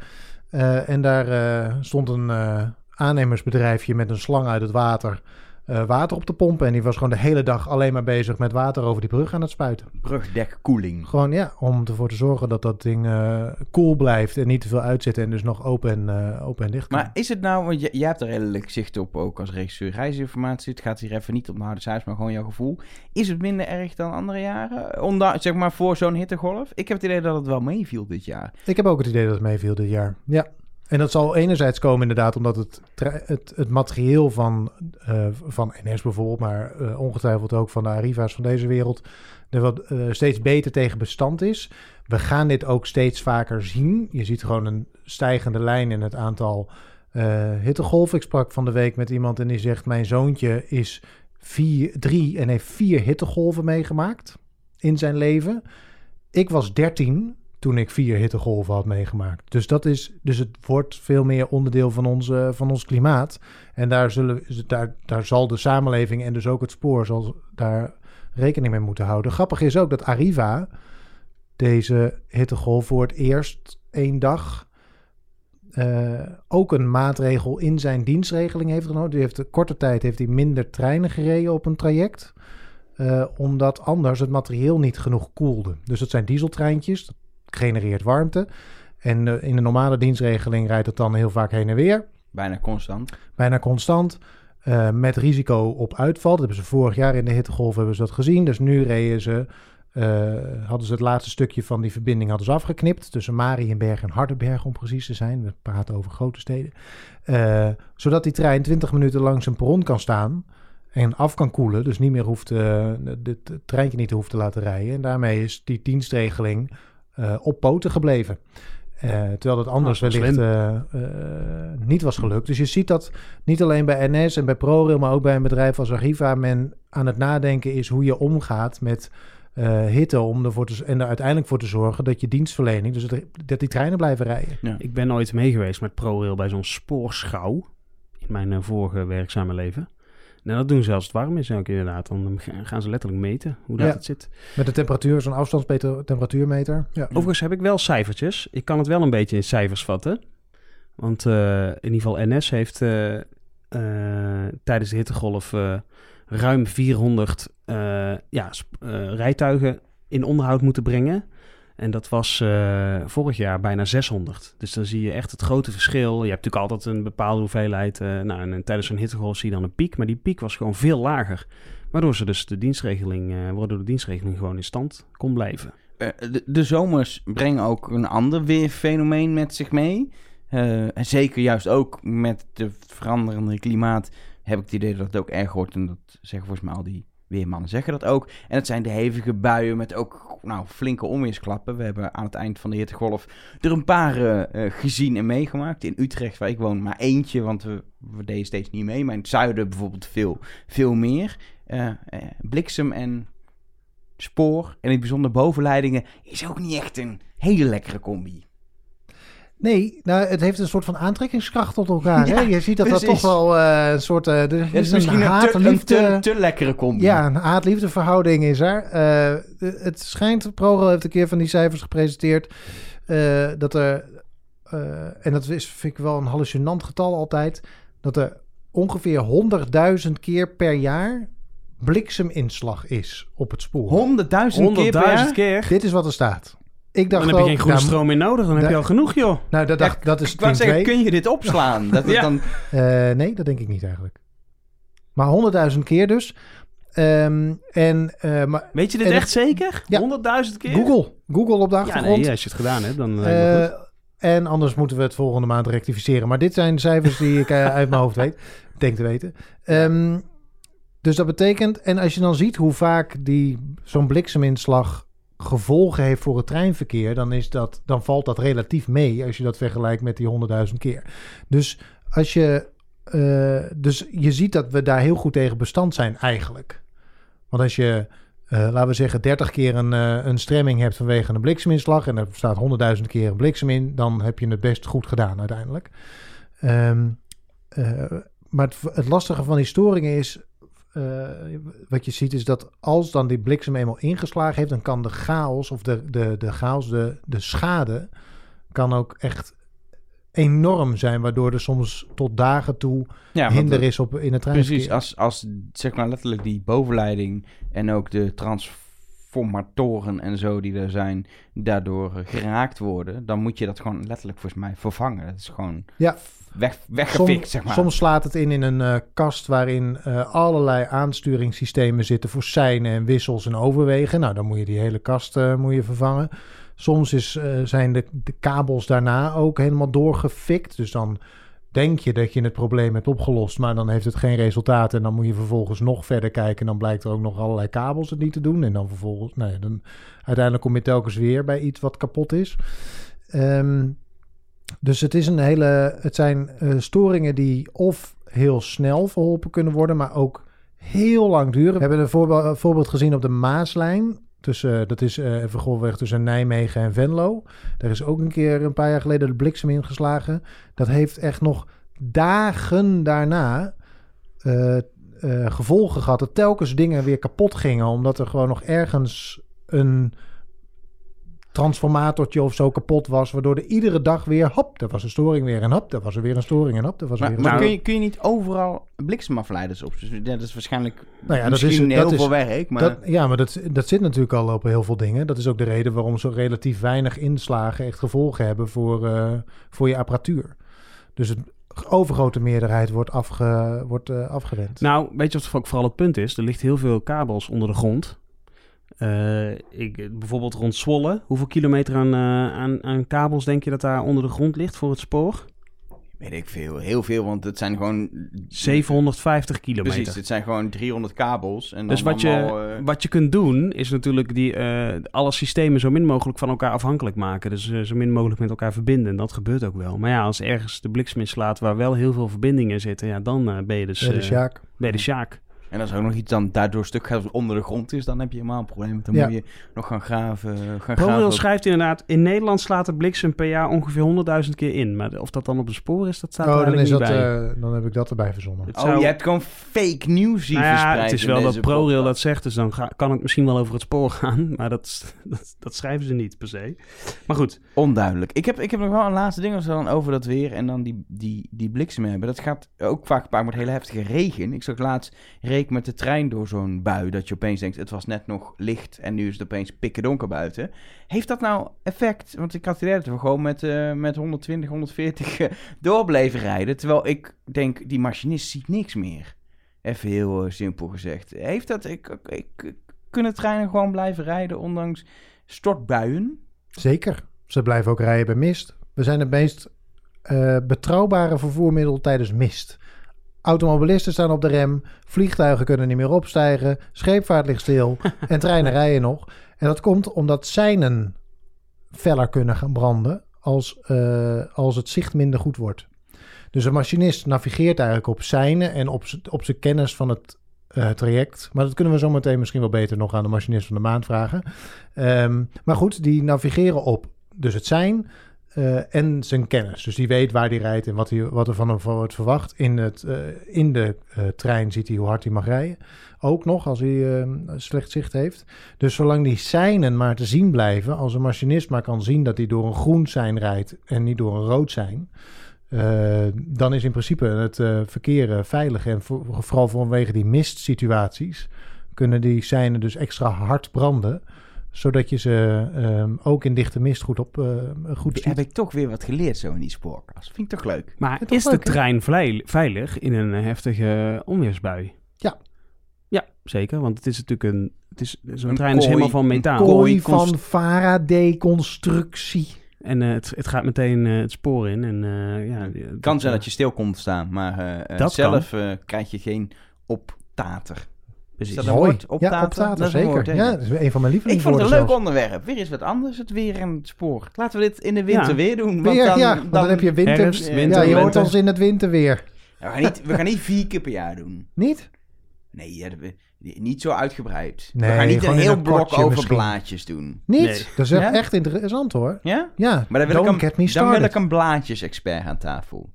En daar stond een aannemersbedrijfje met een slang uit het water... eh, water op te pompen. En die was gewoon de hele dag alleen maar bezig met water over die brug aan het spuiten. Brugdekkoeling. Gewoon ja, om ervoor te zorgen dat dat ding eh koel blijft en niet te veel uitzet en dus nog open en, eh, open en dicht kan. Maar is het nou, want jij hebt er redelijk zicht op ook als regisseur reisinformatie. Het gaat hier even niet om de harde cijfers, maar gewoon jouw gevoel. Is het minder erg dan andere jaren? Onda zeg maar voor zo'n hittegolf? Ik heb het idee dat het wel meeviel dit jaar. Ik heb ook het idee dat het meeviel dit jaar. Ja. En dat zal enerzijds komen inderdaad omdat het, het, het materieel van, eh, van NS bijvoorbeeld, maar eh, ongetwijfeld ook van de Arriva's van deze wereld, er eh, steeds beter tegen bestand is. We gaan dit ook steeds vaker zien. Je ziet gewoon een stijgende lijn in het aantal hittegolven. Ik sprak van de week met iemand en die zegt: Mijn zoontje is vier, drie en heeft vier hittegolven meegemaakt in zijn leven. Ik was 13 toen ik vier hittegolven had meegemaakt. Dus, dat is, dus het wordt veel meer onderdeel van, onze, van ons klimaat. En daar, zullen, daar, daar zal de samenleving en dus ook het spoor zal daar rekening mee moeten houden. Grappig is ook dat Arriva deze hittegolf voor het eerst één dag eh, ook een maatregel in zijn dienstregeling heeft genomen. Die heeft de korte tijd heeft hij minder treinen gereden op een traject. eh, omdat anders het materieel niet genoeg koelde. Dus dat zijn dieseltreintjes. Genereert warmte. En eh, in de normale dienstregeling rijdt het dan heel vaak heen en weer. Bijna constant. Bijna constant. eh, met risico op uitval. Dat hebben ze vorig jaar in de hittegolf hebben ze dat gezien. Dus nu reden ze, eh, hadden ze het laatste stukje van die verbinding hadden ze afgeknipt. Tussen Marienberg en Hardenberg om precies te zijn. We praten over grote steden. Zodat die trein 20 minuten langs een perron kan staan. En af kan koelen. Dus niet meer hoeft, het treintje niet te hoeft te laten rijden. En daarmee is die dienstregeling eh, op poten gebleven. Eh, terwijl dat anders Nou, wellicht eh, niet was gelukt. Dus je ziet dat niet alleen bij NS en bij ProRail, maar ook bij een bedrijf als Arriva, men aan het nadenken is hoe je omgaat met eh, hitte om ervoor te, en er uiteindelijk voor te zorgen dat je dienstverlening, dus dat, dat die treinen blijven rijden. Ja. Ik ben ooit mee geweest met ProRail bij zo'n spoorschouw in mijn vorige werkzame leven. Nou, dat doen ze als het warm is ook inderdaad. Dan gaan ze letterlijk meten hoe dat Ja. het zit. Met de temperatuur, zo'n afstandstemperatuurmeter. Ja. Overigens heb ik wel cijfertjes. Ik kan het wel een beetje in cijfers vatten. Want eh, in ieder geval NS heeft eh, eh, tijdens de hittegolf eh, ruim 400 eh, ja, eh, rijtuigen in onderhoud moeten brengen. En dat was eh, vorig jaar bijna 600. Dus dan zie je echt het grote verschil. Je hebt natuurlijk altijd een bepaalde hoeveelheid. eh, nou, en, en tijdens zo'n hittegolf zie je dan een piek. Maar die piek was gewoon veel lager. Waardoor ze dus de dienstregeling, eh, waardoor de dienstregeling gewoon in stand kon blijven. De, de zomers brengen ook een ander weerfenomeen met zich mee. En zeker juist ook met het veranderende klimaat heb ik het idee dat het ook erg wordt. En dat zeggen volgens mij al die weermannen zeggen dat ook. En het zijn de hevige buien met ook nou, flinke onweersklappen. We hebben aan het eind van de hittegolf er een paar eh, eh, gezien en meegemaakt. In Utrecht, waar ik woon, maar eentje, want we, we deden steeds niet mee. Maar in het zuiden bijvoorbeeld veel, veel meer. Eh, bliksem en spoor en in het bijzonder bovenleidingen is ook niet echt een hele lekkere combi. Nee, nou, het heeft een soort van aantrekkingskracht tot elkaar. hè? Je ziet dat dat precies. toch wel eh, een soort... eh, er Het is misschien een, te, een haat-liefde... te, te lekkere combi. Ja, een haat-liefde verhouding is er. Eh, het schijnt, ProRail heeft een keer van die cijfers gepresenteerd, eh, dat er, eh, en dat is, vind ik wel een hallucinant getal altijd, dat er ongeveer 100.000 keer per jaar blikseminslag is op het spoor. Honderdduizend keer per jaar? 100.000 keer. Dit is wat er staat. Ik dacht Dan heb je geen groene nou, stroom meer nodig. Dan heb je al genoeg, joh. Nou, dat, Ja, dacht, dat is Ik wou punt zeggen, kun je dit opslaan? Dat het Ja. dan... Eh, nee, dat denk ik niet eigenlijk. Maar 100.000 keer dus. Ehm, en eh, maar Weet je dit En echt het- zeker? Ja. 100.000 keer? Google, Google op de Ja, achtergrond. nee, als je het gedaan hebt, dan Eh, goed. en anders moeten we het volgende maand rectificeren. Maar dit zijn de cijfers die ik uit mijn hoofd weet, denk te weten. Ehm, dus dat betekent, en als je dan ziet hoe vaak die zo'n blikseminslag gevolgen heeft voor het treinverkeer, dan, is dat, dan valt dat relatief mee als je dat vergelijkt met die 100.000 keer. Dus als je, eh, dus je ziet dat we daar heel goed tegen bestand zijn eigenlijk. Want als je eh, laten we zeggen, 30 keer een, eh, een stremming hebt vanwege een blikseminslag. en er staat 100.000 keer een bliksem in. dan heb je het best goed gedaan uiteindelijk. Ehm, eh, maar het, het lastige van die storingen is. Eh, wat je ziet is dat als dan die bliksem eenmaal ingeslagen heeft. dan kan de chaos of de, de, de chaos, de, de schade. kan ook echt enorm zijn. Waardoor er soms tot dagen toe Ja, hinder is op, in het treinverkeer. Precies, als, als zeg maar letterlijk die bovenleiding en ook de transformatoren en zo die er zijn, daardoor geraakt worden, dan moet je dat gewoon letterlijk volgens mij vervangen. Dat is gewoon Ja. weg, weggefikt, Soms, zeg maar. soms slaat het in in een eh, kast waarin eh, allerlei aansturingssystemen zitten voor seinen en wissels en overwegen. Nou, dan moet je die hele kast eh, moet je vervangen. Soms is, zijn de, de kabels daarna ook helemaal doorgefikt. Dus dan denk je dat je het probleem hebt opgelost, maar dan heeft het geen resultaat. En dan moet je vervolgens nog verder kijken. En dan blijkt er ook nog allerlei kabels het niet te doen. En dan vervolgens, nou ja, dan uiteindelijk kom je telkens weer bij iets wat kapot is. Ehm, dus het, is een hele, het zijn eh, storingen die of heel snel verholpen kunnen worden, maar ook heel lang duren. We hebben een voorbeeld, een voorbeeld gezien op de Maaslijn. Tussen, dat is eh even tussen Nijmegen en Venlo. Daar is ook een keer een paar jaar geleden de bliksem ingeslagen. Dat heeft echt nog dagen daarna eh, eh, gevolgen gehad. Dat telkens dingen weer kapot gingen. Omdat er gewoon nog ergens een transformatortje of zo kapot was. Waardoor er iedere dag weer, hop, er was een storing weer. En hop, er was er weer een storing. En hop, er was er Maar, weer een maar storing. kun, je, kun je niet overal bliksemafleiders op? Dus, dat is waarschijnlijk Nou ja, dat misschien is- heel dat is- veel werk, maar... Dat, ja, maar dat, dat zit natuurlijk al op heel veel dingen. Dat is ook de reden waarom zo relatief weinig inslagen echt gevolgen hebben voor, eh, voor je apparatuur. Dus het overgrote meerderheid wordt, afge, wordt eh, afgerend. Nou, weet je wat ook vooral het punt is? Er ligt heel veel kabels onder de grond. Eh, ik, bijvoorbeeld rond Zwolle. Hoeveel kilometer aan, eh, aan, aan kabels denk je dat daar onder de grond ligt voor het spoor? Weet ik veel, heel veel, want het zijn gewoon... 750 kilometer. Precies, het zijn gewoon 300 kabels. En dan Dus wat je, eh, wat je kunt doen, is natuurlijk die, eh, alle systemen zo min mogelijk van elkaar afhankelijk maken. Dus zo min mogelijk met elkaar verbinden. En dat gebeurt ook wel. Maar ja, als ergens de bliksem inslaat waar wel heel veel verbindingen zitten, ja, dan ben je dus Ja, de eh, Sjaak. ben je de Sjaak. En als er ook nog iets dan daardoor stuk gaat onder de grond is, dan heb je helemaal een probleem. Dan Ja. moet je nog gaan graven. Gaan ProRail graven. schrijft inderdaad, in Nederland slaat de bliksem per jaar ongeveer 100.000 keer in. Maar of dat dan op een spoor is, dat staat er Oh, dan, is niet dat, bij. eh, dan heb ik dat erbij verzonnen. Het Oh, zou- je hebt gewoon fake news hier Nou ja, verspreid het is wel dat ProRail dat zegt, dus dan ga- kan het misschien wel over het spoor gaan. Maar dat, dat, dat schrijven ze niet per se. Maar goed, Onduidelijk. Ik heb, ik heb nog wel een laatste ding als we dan over dat weer en dan die, die, die bliksem hebben. Dat gaat ook vaak gepaard met hele heftige regen. Ik zag laatst met de trein door zo'n bui dat je opeens denkt, het was net nog licht en nu is het opeens pikken donker buiten. Heeft dat nou effect? Want ik had het idee we gewoon met, eh, met 120, 140 eh, door rijden. Terwijl ik denk, die machinist ziet niks meer. Even heel eh, simpel gezegd. Heeft dat, ik, ik, ik- kunnen treinen gewoon blijven rijden ondanks stortbuien? Zeker. Ze blijven ook rijden bij mist. We zijn het meest eh, betrouwbare vervoermiddel tijdens mist. Automobilisten staan op de rem, vliegtuigen kunnen niet meer opstijgen, scheepvaart ligt stil en treinen rijden nog. En dat komt omdat seinen feller kunnen gaan branden als, eh, als het zicht minder goed wordt. Dus een machinist navigeert eigenlijk op seinen en op, op zijn kennis van het eh, traject. Maar dat kunnen we zo meteen misschien wel beter nog aan de machinist van de maand vragen. Ehm, maar goed, die navigeren op dus het zijn. Eh, en zijn kennis. Dus die weet waar hij rijdt en wat, hij, wat er van hem wordt verwacht. In, het, eh, in de eh, trein ziet hij hoe hard hij mag rijden. Ook nog als hij slecht zicht heeft. Dus zolang die seinen maar te zien blijven, als een machinist maar kan zien dat hij door een groen sein rijdt en niet door een rood sein. dan is in principe het verkeer veilig. En voor- vooral vanwege die mistsituaties kunnen die seinen dus extra hard branden. Zodat je ze ehm, ook in dichte mist goed, op, eh, goed ziet. Heb ik toch weer wat geleerd zo in die spoorkast. Vind ik toch leuk. Maar is de trein veilig in een eh, heftige onweersbui? Ja. Ja, zeker. Want het is natuurlijk een... Het is, Zo'n Een trein is helemaal van een metaal. kooi. Kooi van Faraday-constructie. En eh, het, het gaat meteen eh, het spoor in. En, eh, ja, Het kan zijn dat je stil komt staan, maar eh, eh, Dat zelf eh, krijg je geen optater. Precies. Is dat een woord? Ja, optater, Dat is een zeker. woord, ja, dat is een van mijn Ik vond lievelingswoorden het een leuk zelfs. onderwerp. Weer eens wat anders, het weer en het spoor. Laten we dit in de winter Ja. weer doen. Want Weer, dan, ja, want dan, heb je winter. herfst, ja, winter, je hoort ons in het winterweer. Ja, we, gaan niet, we gaan niet vier keer per jaar doen. Niet? Nee, ja, niet zo uitgebreid. Nee, we gaan niet gewoon een heel een blok over misschien. blaadjes doen. Niet? Nee. Dat is echt- Ja? echt interessant hoor. Ja? Ja, Maar dan wil, don't ik een, get me dan wil ik een blaadjes-expert aan tafel.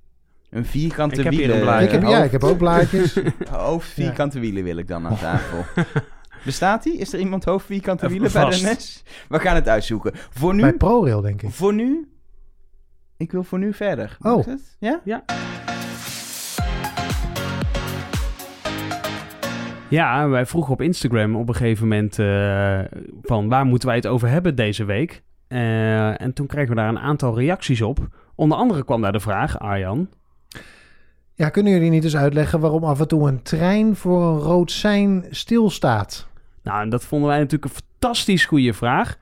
Een vierkante hier wielen. een blaadje. Ik heb, ja, ik heb ook blaadjes. Hoofd vierkante wielen wil ik dan aan tafel. Bestaat die? Is er iemand hoofd vierkante wielen bij de. NES? We gaan het uitzoeken. Voor nu, Bij ProRail denk ik. voor nu, ik wil voor nu verder. Oh. Het? Ja? Ja, wij vroegen op Instagram op een gegeven moment eh, van waar moeten wij het over hebben deze week. Eh, en toen kregen we daar een aantal reacties op. Onder andere kwam daar de vraag, Arjan. Ja, kunnen jullie niet eens uitleggen waarom af en toe een trein voor een rood sein stilstaat? Nou, en dat vonden wij natuurlijk een fantastisch goede vraag.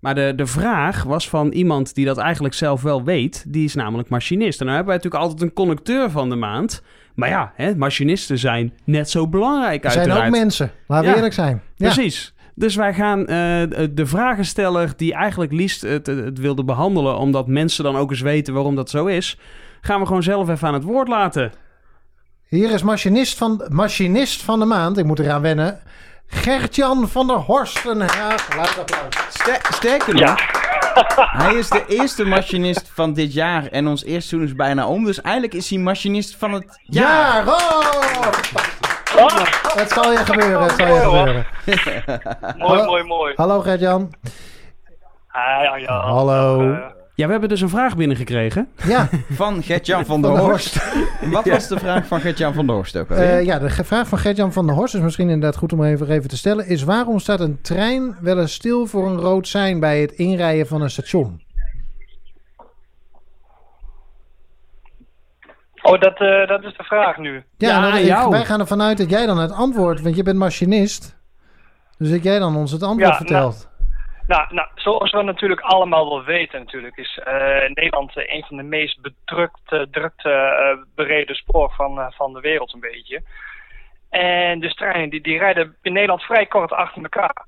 Maar de, de vraag was van iemand die dat eigenlijk zelf wel weet. Die is namelijk machinist. En dan hebben wij natuurlijk altijd een conducteur van de maand. Maar ja, hè, machinisten zijn net zo belangrijk zijn uiteraard. ook mensen, laten we Ja. eerlijk zijn. Ja. Precies. Dus wij gaan eh, de vragensteller die eigenlijk liefst het, het wilde behandelen... omdat mensen dan ook eens weten waarom dat zo is... gaan we gewoon zelf even aan het woord laten. Hier is machinist van, machinist van de maand, ik moet eraan wennen. Gertjan van der Horsten. Ja, geluid applaus. Ster- sterker nog, hij is de eerste machinist van dit jaar en ons eerste seizoen is bijna om. Dus eigenlijk is hij machinist van het jaar. Ja, oh! Het zal je gebeuren, het zal je gebeuren. Mooi, mooi, mooi. Hallo Gertjan. Ah, ja, ja. Hallo. Ja, we hebben dus een vraag binnengekregen. Ja, Van Gert-Jan van der Van der Horst. Wat was de vraag van Gert-Jan van der Horst ook alweer? eh, ja, de vraag van Gertjan van der Horst is misschien inderdaad goed om even, even te stellen. Is waarom staat een trein wel eens stil voor een rood sein bij het inrijden van een station? Oh, dat, eh, dat is de vraag nu. Ja, Ja, nou, ik- wij gaan ervan uit dat jij dan het antwoord, want je bent machinist. Dus dat jij dan ons het antwoord Ja, vertelt. Nou, nou, zoals we natuurlijk allemaal wel weten natuurlijk, is eh, Nederland eh, een van de meest bedrukte, drukte, eh, bereden spoor van, van de wereld een beetje. En dus treinen die, die rijden in Nederland vrij kort achter elkaar.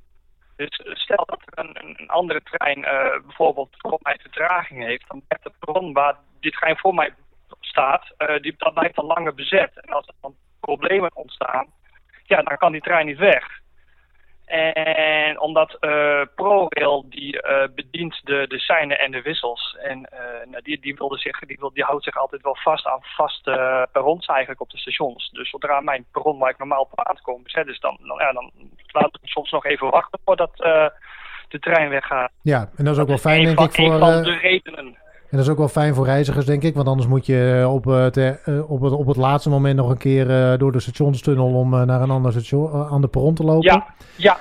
Dus stel dat een, een- andere trein bijvoorbeeld voor mij vertraging heeft, dan blijft de bron waar die trein voor mij staat, die, dat blijft dan langer bezet. En als er dan problemen ontstaan, ja, dan kan die trein niet weg. En omdat eh ProRail die eh, bedient de, de seinen en de wissels. En eh, nou, die, die, wilde zich, die, wil, die houdt zich altijd wel vast aan vaste perrons eigenlijk op de stations. Dus zodra mijn perron waar ik normaal op aankom is, dan, dan, ja, dan laat ik soms nog even wachten voordat eh, de trein weggaat. Ja, en dat is ook wel fijn, denk ik, voor. een van de redenen. En dat is ook wel fijn voor reizigers, denk ik. Want anders moet je op het, eh, op het, op het laatste moment nog een keer eh, door de stationstunnel om eh, naar een ander station, eh, aan de perron te lopen. Ja, ja.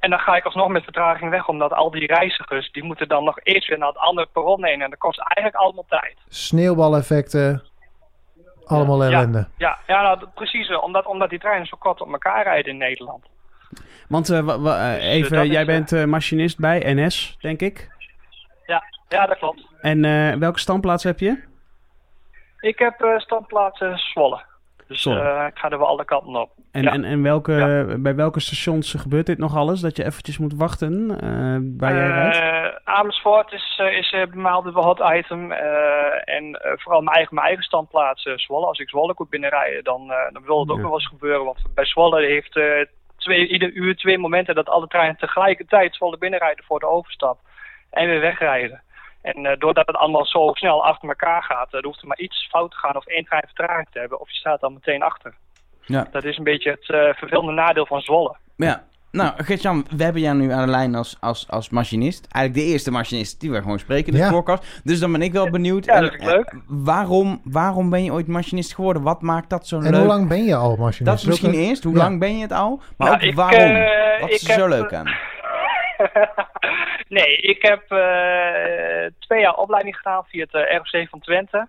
En dan ga ik alsnog met vertraging weg, omdat al die reizigers, die moeten dan nog eerst weer naar het andere perron nemen. En dat kost eigenlijk allemaal tijd. Sneeuwbaleffecten. Allemaal ellende. Ja, ja nou, precies. eh, Omdat, omdat die treinen zo kort op elkaar rijden in Nederland. Want eh, wa- wa- eh, Dus, eh, even, jij eh, bent eh, machinist bij NS, denk ik. Ja, dat klopt. En eh, welke standplaats heb je? Ik heb eh standplaats eh, Zwolle. Dus Zwolle. eh, ik ga er wel alle kanten op. En, Ja. en, en welke, Ja. bij welke stations gebeurt dit nog alles? Dat je eventjes moet wachten eh, waar jij rijdt? Amersfoort is, is bij mij altijd wel hot item. en vooral mijn eigen, mijn eigen standplaats Zwolle. Als ik Zwolle moet binnenrijden, dan, dan wil het ook Ja. nog wel eens gebeuren. Want bij Zwolle heeft twee, ieder uur twee momenten dat alle treinen tegelijkertijd Zwolle binnenrijden voor de overstap. En weer wegrijden. En eh, doordat het allemaal zo snel achter elkaar gaat, uh, er hoeft er maar iets fout te gaan of één trein vertraging te hebben, of je staat dan meteen achter. Ja. Dat is een beetje het uh, vervelende nadeel van Zwolle. Ja. Nou, Gert-Jan, we hebben jou nu aan de lijn als, als, als machinist. Eigenlijk de eerste machinist die we gewoon spreken in de Ja. podcast. Dus dan ben ik wel benieuwd. Ja, dat En, ik leuk. eh, waarom, waarom ben je ooit machinist geworden? Wat maakt dat zo En leuk? hoe lang ben je al machinist? Dat is misschien eerst. Hoe Ja. lang ben je het al? Maar Nou, ook ik, waarom? eh, Wat is er zo heb, leuk eh, aan? nee, ik heb eh, twee jaar opleiding gedaan via het eh, ROC van Twente.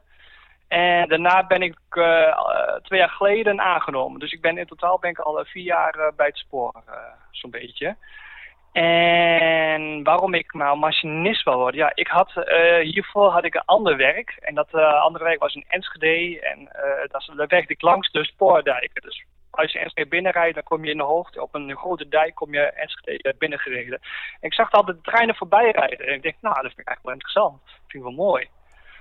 En daarna ben ik eh, twee jaar geleden aangenomen. Dus ik ben in totaal ben ik al vier jaar bij het spoor, zo'n beetje. En waarom ik nou machinist wil worden? Ja, ik had, hiervoor had ik een ander werk. En dat andere werk was in Enschede. En daar werkte ik langs de spoordijken. Dus als je Enschede binnenrijdt, dan kom je in de hoogte. Op een grote dijk kom je Enschede binnengereden. En ik zag altijd de treinen voorbij rijden. En ik dacht, nou, dat vind ik eigenlijk wel interessant. Dat vind ik wel mooi.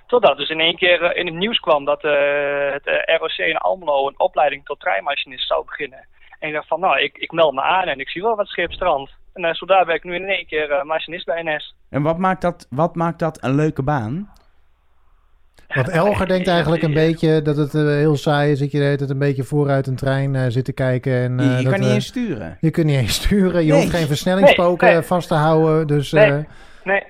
Totdat dus in één keer eh, in het nieuws kwam dat eh, het eh, ROC in Almelo een opleiding tot treinmachinist zou beginnen. En ik dacht van, nou, ik, ik meld me aan en ik zie wel wat scheepstrand. En uh, zodaar ben ik nu in één keer machinist bij NS. En wat maakt, dat, wat maakt dat een leuke baan? Want Elger denkt eigenlijk een beetje dat het uh, heel saai is. Dat je tijd een beetje vooruit een trein uh, zit te kijken. En, je je dat, kan niet eens sturen. Je kunt niet eens sturen. Je Nee. hoeft geen versnellingspoken Nee, nee. vast te houden. Dus, Nee. eh, Nee.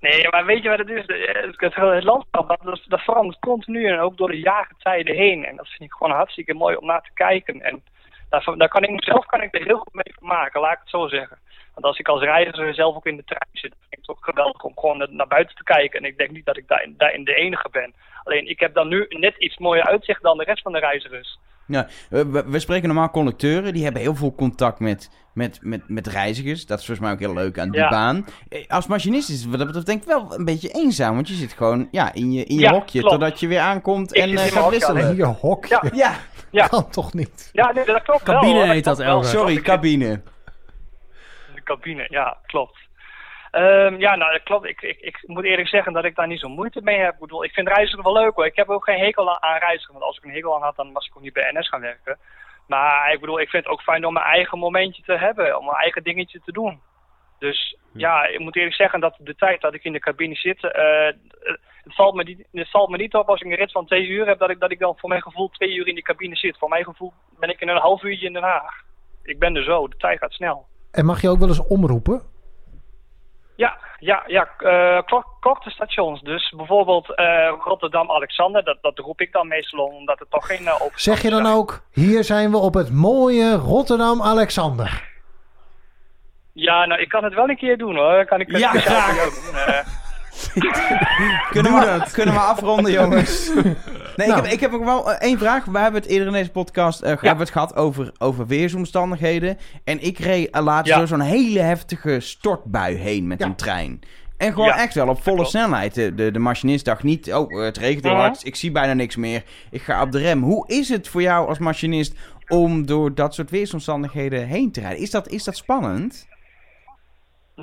Nee, maar weet je wat het is? Het, het, het landschap, dat, dat verandert continu en ook door de jaargetijden heen. En dat vind ik gewoon hartstikke mooi om naar te kijken. En daar, daar kan ik zelf kan ik er heel goed mee maken, laat ik het zo zeggen. Want als ik als reiziger zelf ook in de trein zit, het ook geweldig om gewoon naar buiten te kijken. En ik denk niet dat ik daarin, daarin de enige ben. Alleen ik heb dan nu net iets mooier uitzicht dan de rest van de reizigers. Ja, we, we spreken normaal conducteuren. Die hebben heel veel contact met, met, met, met reizigers. Dat is volgens mij ook heel leuk aan die Ja. baan. Eh, Als machinist is het wat dat betreft denk ik wel een beetje eenzaam. Want je zit gewoon ja, in je, in je Ja, hokje klopt. totdat je weer aankomt Ik en eh, in mijn gaat wisselen. je hokje. Ja. Ja, Ja. Kan toch niet? Ja, nee, dat klopt wel. Cabine hoor. heet dat, wel. Elger. sorry, cabine. De cabine, ja, klopt. Ehm, ja, nou, dat klopt. Ik, ik, ik moet eerlijk zeggen dat ik daar niet zo moeite mee heb. Ik bedoel, ik vind reizigen wel leuk hoor. Ik heb ook geen hekel aan- reizigen. Want als ik een hekel aan had, dan was ik ook niet bij NS gaan werken. Maar ik bedoel, ik vind het ook fijn om mijn eigen momentje te hebben. Om mijn eigen dingetje te doen. Dus ja, ik moet eerlijk zeggen dat de tijd dat ik in de cabine zit... eh, het, valt me niet, het valt me niet op als ik een rit van twee uur heb... dat ik, dat ik dan voor mijn gevoel twee uur in die cabine zit. Voor mijn gevoel ben ik in een half uurtje in Den Haag. Ik ben er zo. De tijd gaat snel. En mag je ook wel eens omroepen? Ja, ja, ja eh, kort- korte stations. Dus bijvoorbeeld eh, Rotterdam-Alexander, dat, dat roep ik dan meestal om, omdat het toch geen uh, Zeg je dan ook, hier zijn we op het mooie Rotterdam-Alexander. Ja, nou, ik kan het wel een keer doen hoor. Kan ik het Ja, graag. doen. Kunnen we, kunnen we afronden, jongens? Nee, ik, Nou. heb, ik heb ook wel eh, één vraag. We hebben het eerder in deze podcast eh, hebben we het gehad over, over weersomstandigheden. En ik reed eh, laatst Ja. door zo'n hele heftige stortbui heen met Ja. een trein. En gewoon echt wel op volle snelheid. De, de, de machinist dacht niet, oh, het regent heel Mhm. hard, ik zie bijna niks meer. Ik ga op de rem. Hoe is het voor jou als machinist om door dat soort weersomstandigheden heen te rijden? Is dat, is dat spannend?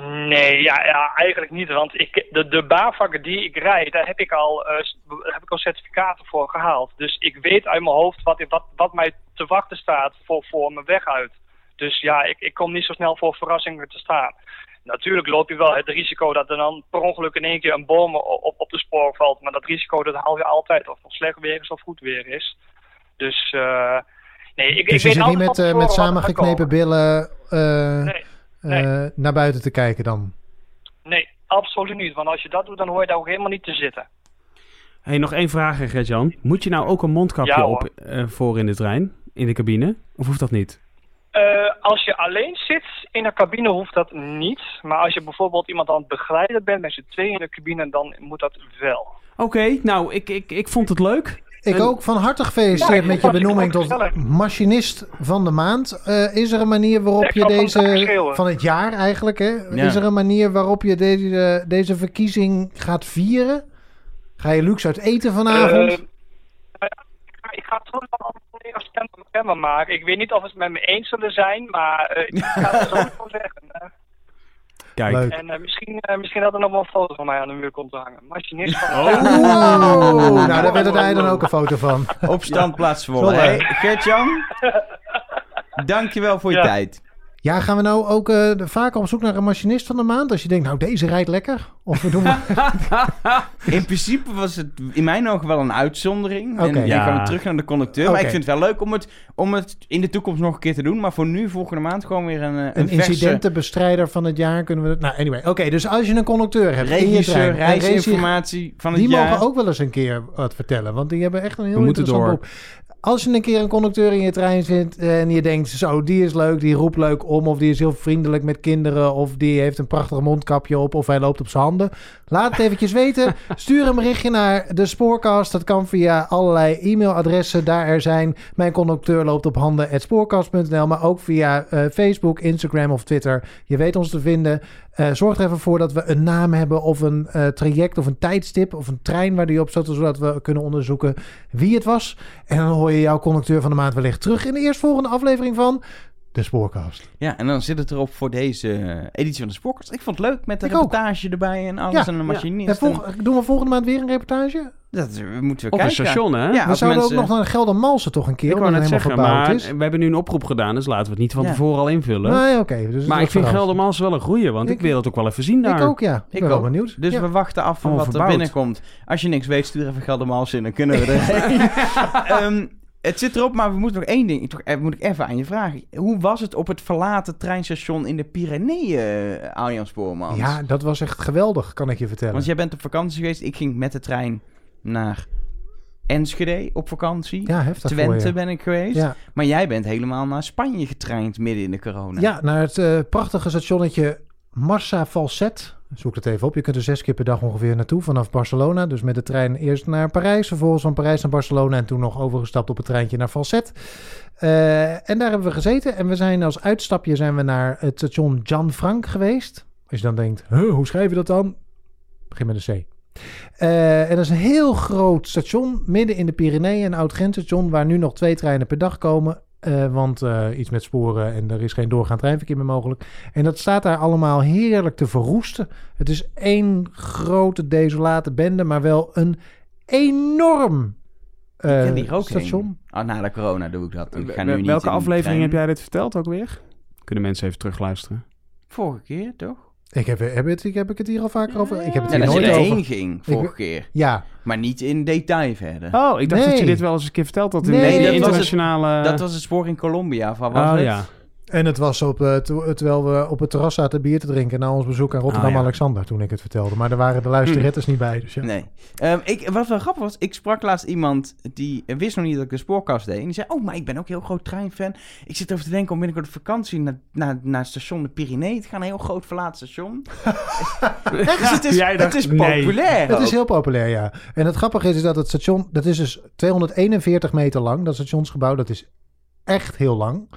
Nee, ja, ja, eigenlijk niet. Want ik, de, de baanvakken die ik rijd, daar heb ik, al, s- heb ik al certificaten voor gehaald. Dus ik weet uit mijn hoofd wat, wat, wat mij te wachten staat voor, voor mijn weg uit. Dus ja, ik, ik kom niet zo snel voor verrassingen te staan. Natuurlijk loop je wel het risico dat er dan per ongeluk in één keer een boom op, op, de spoor valt. Maar dat risico dat haal je altijd, of het slecht weer is of goed weer is. Dus eh nee, ik, Dus ik je weet zit niet met, eh, met samengeknepen billen Nee, nee. eh, naar buiten te kijken dan. Nee, absoluut niet. Want als je dat doet, dan hoor je daar ook helemaal niet te zitten. Hey, nog één vraag, hè, Gert-Jan. Moet je nou ook een mondkapje Ja, op eh, voor in de trein, in de cabine? Of hoeft dat niet? Eh, als je alleen zit in een cabine hoeft dat niet. Maar als je bijvoorbeeld iemand aan het begeleiden bent met z'n tweeën in de cabine, dan moet dat wel. Oké, nou, ik, ik, ik vond het leuk. Ik En- ook van harte gefeliciteerd met je benoeming tot machinist van de maand. Eh, is er een manier waarop je deze, van het jaar eigenlijk, hè? Ja. Is er een manier waarop je deze, deze verkiezing gaat vieren? Ga je luxe uit eten vanavond? Eh, ik ga toch wel een collega stem op mijn camera maken. Ik weet niet of ze het met me eens zullen zijn, maar eh, ik ga het sowieso zeggen. Kijk. Leuk. en eh, misschien, eh, misschien dat er nog wel een foto van mij aan de muur komt te hangen. Machinist van Oh. Wow, nou daar willen wij dan ook een foto van. Op standplaats. Zwolle. Hey, Gert-Jan, dankjewel voor je Ja. tijd. Ja, gaan we nou ook eh, vaker op zoek naar een machinist van de maand? Als je denkt, nou, deze rijdt lekker. Of we doen... In principe was het in mijn ogen wel een uitzondering. Oké. En Ja. kan terug naar de conducteur. Maar Oké. ik vind het wel leuk om het, om het in de toekomst nog een keer te doen. Maar voor nu, volgende maand, gewoon weer een, eh, een, een verse incidentenbestrijder van het jaar kunnen we... Nou, anyway. Oké, dus als je een conducteur hebt in regisseur, regie- reisinformatie van het Die jaar. mogen ook wel eens een keer wat vertellen. Want die hebben echt een heel We moeten interessant beroep. Als je een keer een conducteur in je trein zit en je denkt... zo, die is leuk, die roept leuk om... of die is heel vriendelijk met kinderen... of die heeft een prachtig mondkapje op... of hij loopt op zijn handen. Laat het eventjes weten. Stuur een berichtje naar de Spoorkast. Dat kan via allerlei e-mailadressen. Daar er zijn. Mijn conducteur loopt op handen... spoorkast.nl, maar ook via eh, Facebook, Instagram of Twitter. Je weet ons te vinden. Eh, zorg er even voor dat we een naam hebben of een eh, traject of een tijdstip of een trein waar die op zat, zodat we kunnen onderzoeken wie het was. En dan hoor je jouw conducteur van de maand wellicht terug in de eerstvolgende aflevering van de Spoorcast. Ja, en dan zit het erop voor deze editie van de Spoorkast. Ik vond het leuk met de Ik ook. reportage erbij en alles Ja, en ja. machinist. En volg- doen we volgende maand weer een reportage? Dat moeten we Op een kijken. station, hè? Ja, we zouden mensen- ook nog naar Geldermalsen toch een keer, ik omdat wou het helemaal zeggen, maar is. we hebben nu een oproep gedaan, dus laten we het niet van Ja. tevoren al invullen. Nee, oké. dus maar ik vind verrassend. Geldermals wel een goeie, want ik, Ik- wil het ook wel even zien daar. Ik ook, ja. Ik, Ik ben wel benieuwd. Dus Ja. we wachten af van Oh, wat er binnenkomt. Als je niks weet, stuur even Geldermals in, dan kunnen we er. Ehm, het zit erop, maar we moeten nog één ding. Toch, eh, moet ik even aan je vragen. Hoe was het op het verlaten treinstation in de Pyreneeën, uh, Arjan Spoormans? Ja, dat was echt geweldig, kan ik je vertellen. Want jij bent op vakantie geweest. Ik ging met de trein naar Enschede op vakantie. ja, heftig Twente ben ik geweest. Ja. Maar jij bent helemaal naar Spanje getraind midden in de corona. Ja, naar het eh, prachtige stationnetje Marsa Falset. Zoek het even op. Je kunt er zes keer per dag ongeveer naartoe vanaf Barcelona. Dus met de trein eerst naar Parijs, vervolgens van Parijs naar Barcelona en toen nog overgestapt op het treintje naar Falset. Eh, en daar hebben we gezeten en we zijn als uitstapje zijn we naar het station Jan Frank geweest. Als je dan denkt, huh, hoe schrijf je dat dan? Begin met een C. Eh, en dat is een heel groot station midden in de Pyreneeën, een oud grensstation waar nu nog twee treinen per dag komen. Eh, want eh, iets met sporen en er is geen doorgaand treinverkeer meer mogelijk. En dat staat daar allemaal heerlijk te verroesten. Het is één grote desolate bende, maar wel een enorm Ik eh, ken die ook station. Oh, na de corona doe ik dat. Ik ga nu niet Welke aflevering trein. heb jij dit verteld ook weer? Kunnen mensen even terugluisteren? Vorige keer, toch? Ik heb, heb, het, ik heb ik het hier al vaker over. Ik heb het Ja, hier dat je nooit over. ging, vorige keer. Ja, Maar niet in detail verder. Oh, ik dacht dat je dit wel eens een keer verteld had in Nee, de dat was het- internationale... Dat was het spoor in Colombia. Van was oh het? ja. En het was op, ter- terwijl we op het terras zaten bier te drinken na ons bezoek aan Rotterdam-Alexander toen ik het vertelde. Maar er waren de luisterretters niet bij. Dus ja. Nee. Ehm, ik, wat wel grappig was, ik sprak laatst iemand die wist nog niet dat ik de spoorkast deed. En die zei, oh, maar ik ben ook heel groot treinfan. Ik zit over te denken om binnenkort op vakantie naar, naar, naar station de Pyrenee te gaan. Een heel groot verlaten station. Echt, dus het is, dacht, het is nee. populair Het is heel populair, ja. En het grappige is, is dat het station, dat is dus 241 meter lang, dat stationsgebouw, dat is echt heel lang.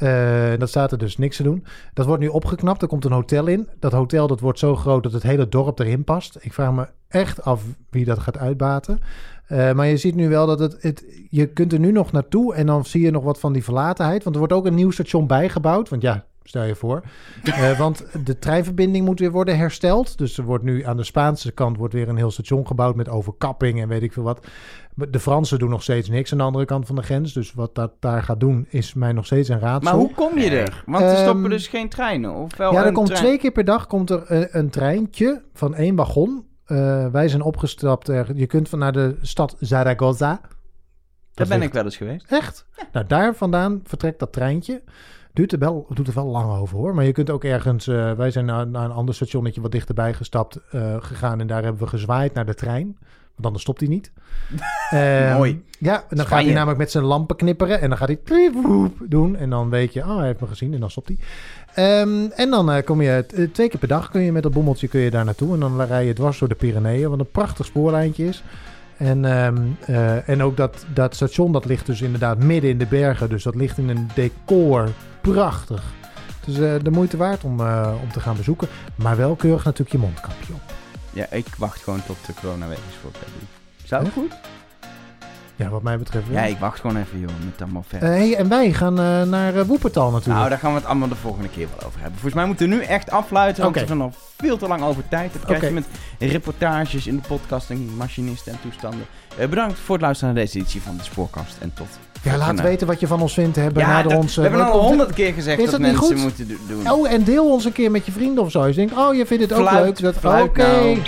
Eh, dat staat er dus niks te doen. Dat wordt nu opgeknapt, er komt een hotel in. Dat hotel dat wordt zo groot dat het hele dorp erin past. Ik vraag me echt af wie dat gaat uitbaten. Eh, maar je ziet nu wel dat het, het... Je kunt er nu nog naartoe en dan zie je nog wat van die verlatenheid. Want er wordt ook een nieuw station bijgebouwd. Want ja, stel je voor. Eh, want de treinverbinding moet weer worden hersteld. Dus er wordt nu aan de Spaanse kant wordt weer een heel station gebouwd met overkapping en weet ik veel wat. De Fransen doen nog steeds niks aan de andere kant van de grens. Dus wat dat daar gaat doen is mij nog steeds een raadsel. Maar hoe kom je er? Want er Ehm, stoppen dus geen treinen. Of wel ja, er een komt trein? twee keer per dag komt er een, een treintje van één wagon. Eh, wij zijn opgestapt. Er, je kunt van naar de stad Zaragoza. Daar ben ligt- ik wel eens geweest. Echt? Nou, daar vandaan vertrekt dat treintje. Duurt er wel, doet er wel lang over hoor. Maar je kunt ook ergens. eh, wij zijn naar, naar een ander stationnetje wat dichterbij gestapt eh, gegaan. En daar hebben we gezwaaid naar de trein. Want anders stopt hij niet. Ehm, Mooi. Ja, en dan gaat hij namelijk met zijn lampen knipperen. En dan gaat hij doen. En dan weet je, oh, hij heeft me gezien. En dan stopt hij. Ehm, en dan eh, kom je twee keer per dag kun je met dat bommeltje kun je daar naartoe. En dan rij je dwars door de Pyreneeën. Wat een prachtig spoorlijntje is. En, ehm, eh, en ook dat, dat station dat ligt dus inderdaad midden in de bergen. Dus dat ligt in een decor. Prachtig. Dus eh, de moeite waard om, eh, om te gaan bezoeken. Maar wel keurig natuurlijk je mondkapje op. Ja, ik wacht gewoon tot de corona weg is voor. Zou het goed? Ja, wat mij betreft wel. Ja, ik wacht gewoon even, joh, met allemaal Eh, verder. hey, en wij gaan eh, naar uh, Woepertal natuurlijk. Nou, daar gaan we het allemaal de volgende keer wel over hebben. Volgens mij moeten we nu echt afluiten, want we zijn al veel te lang over tijd. Dat krijg je met reportages in de podcast en machinisten en toestanden. Eh, bedankt voor het luisteren naar deze editie van de Spoorkast en tot Ja, laat weten wat je van ons vindt. Hè, benaderen dat- ons. we eh, hebben al honderd keer gezegd Is dat, dat niet mensen goed? moeten do- doen. Oh, en deel ons een keer met je vrienden of zo. Je denkt, oh, je vindt het ook Fluit, leuk. Dat, Oké. nou.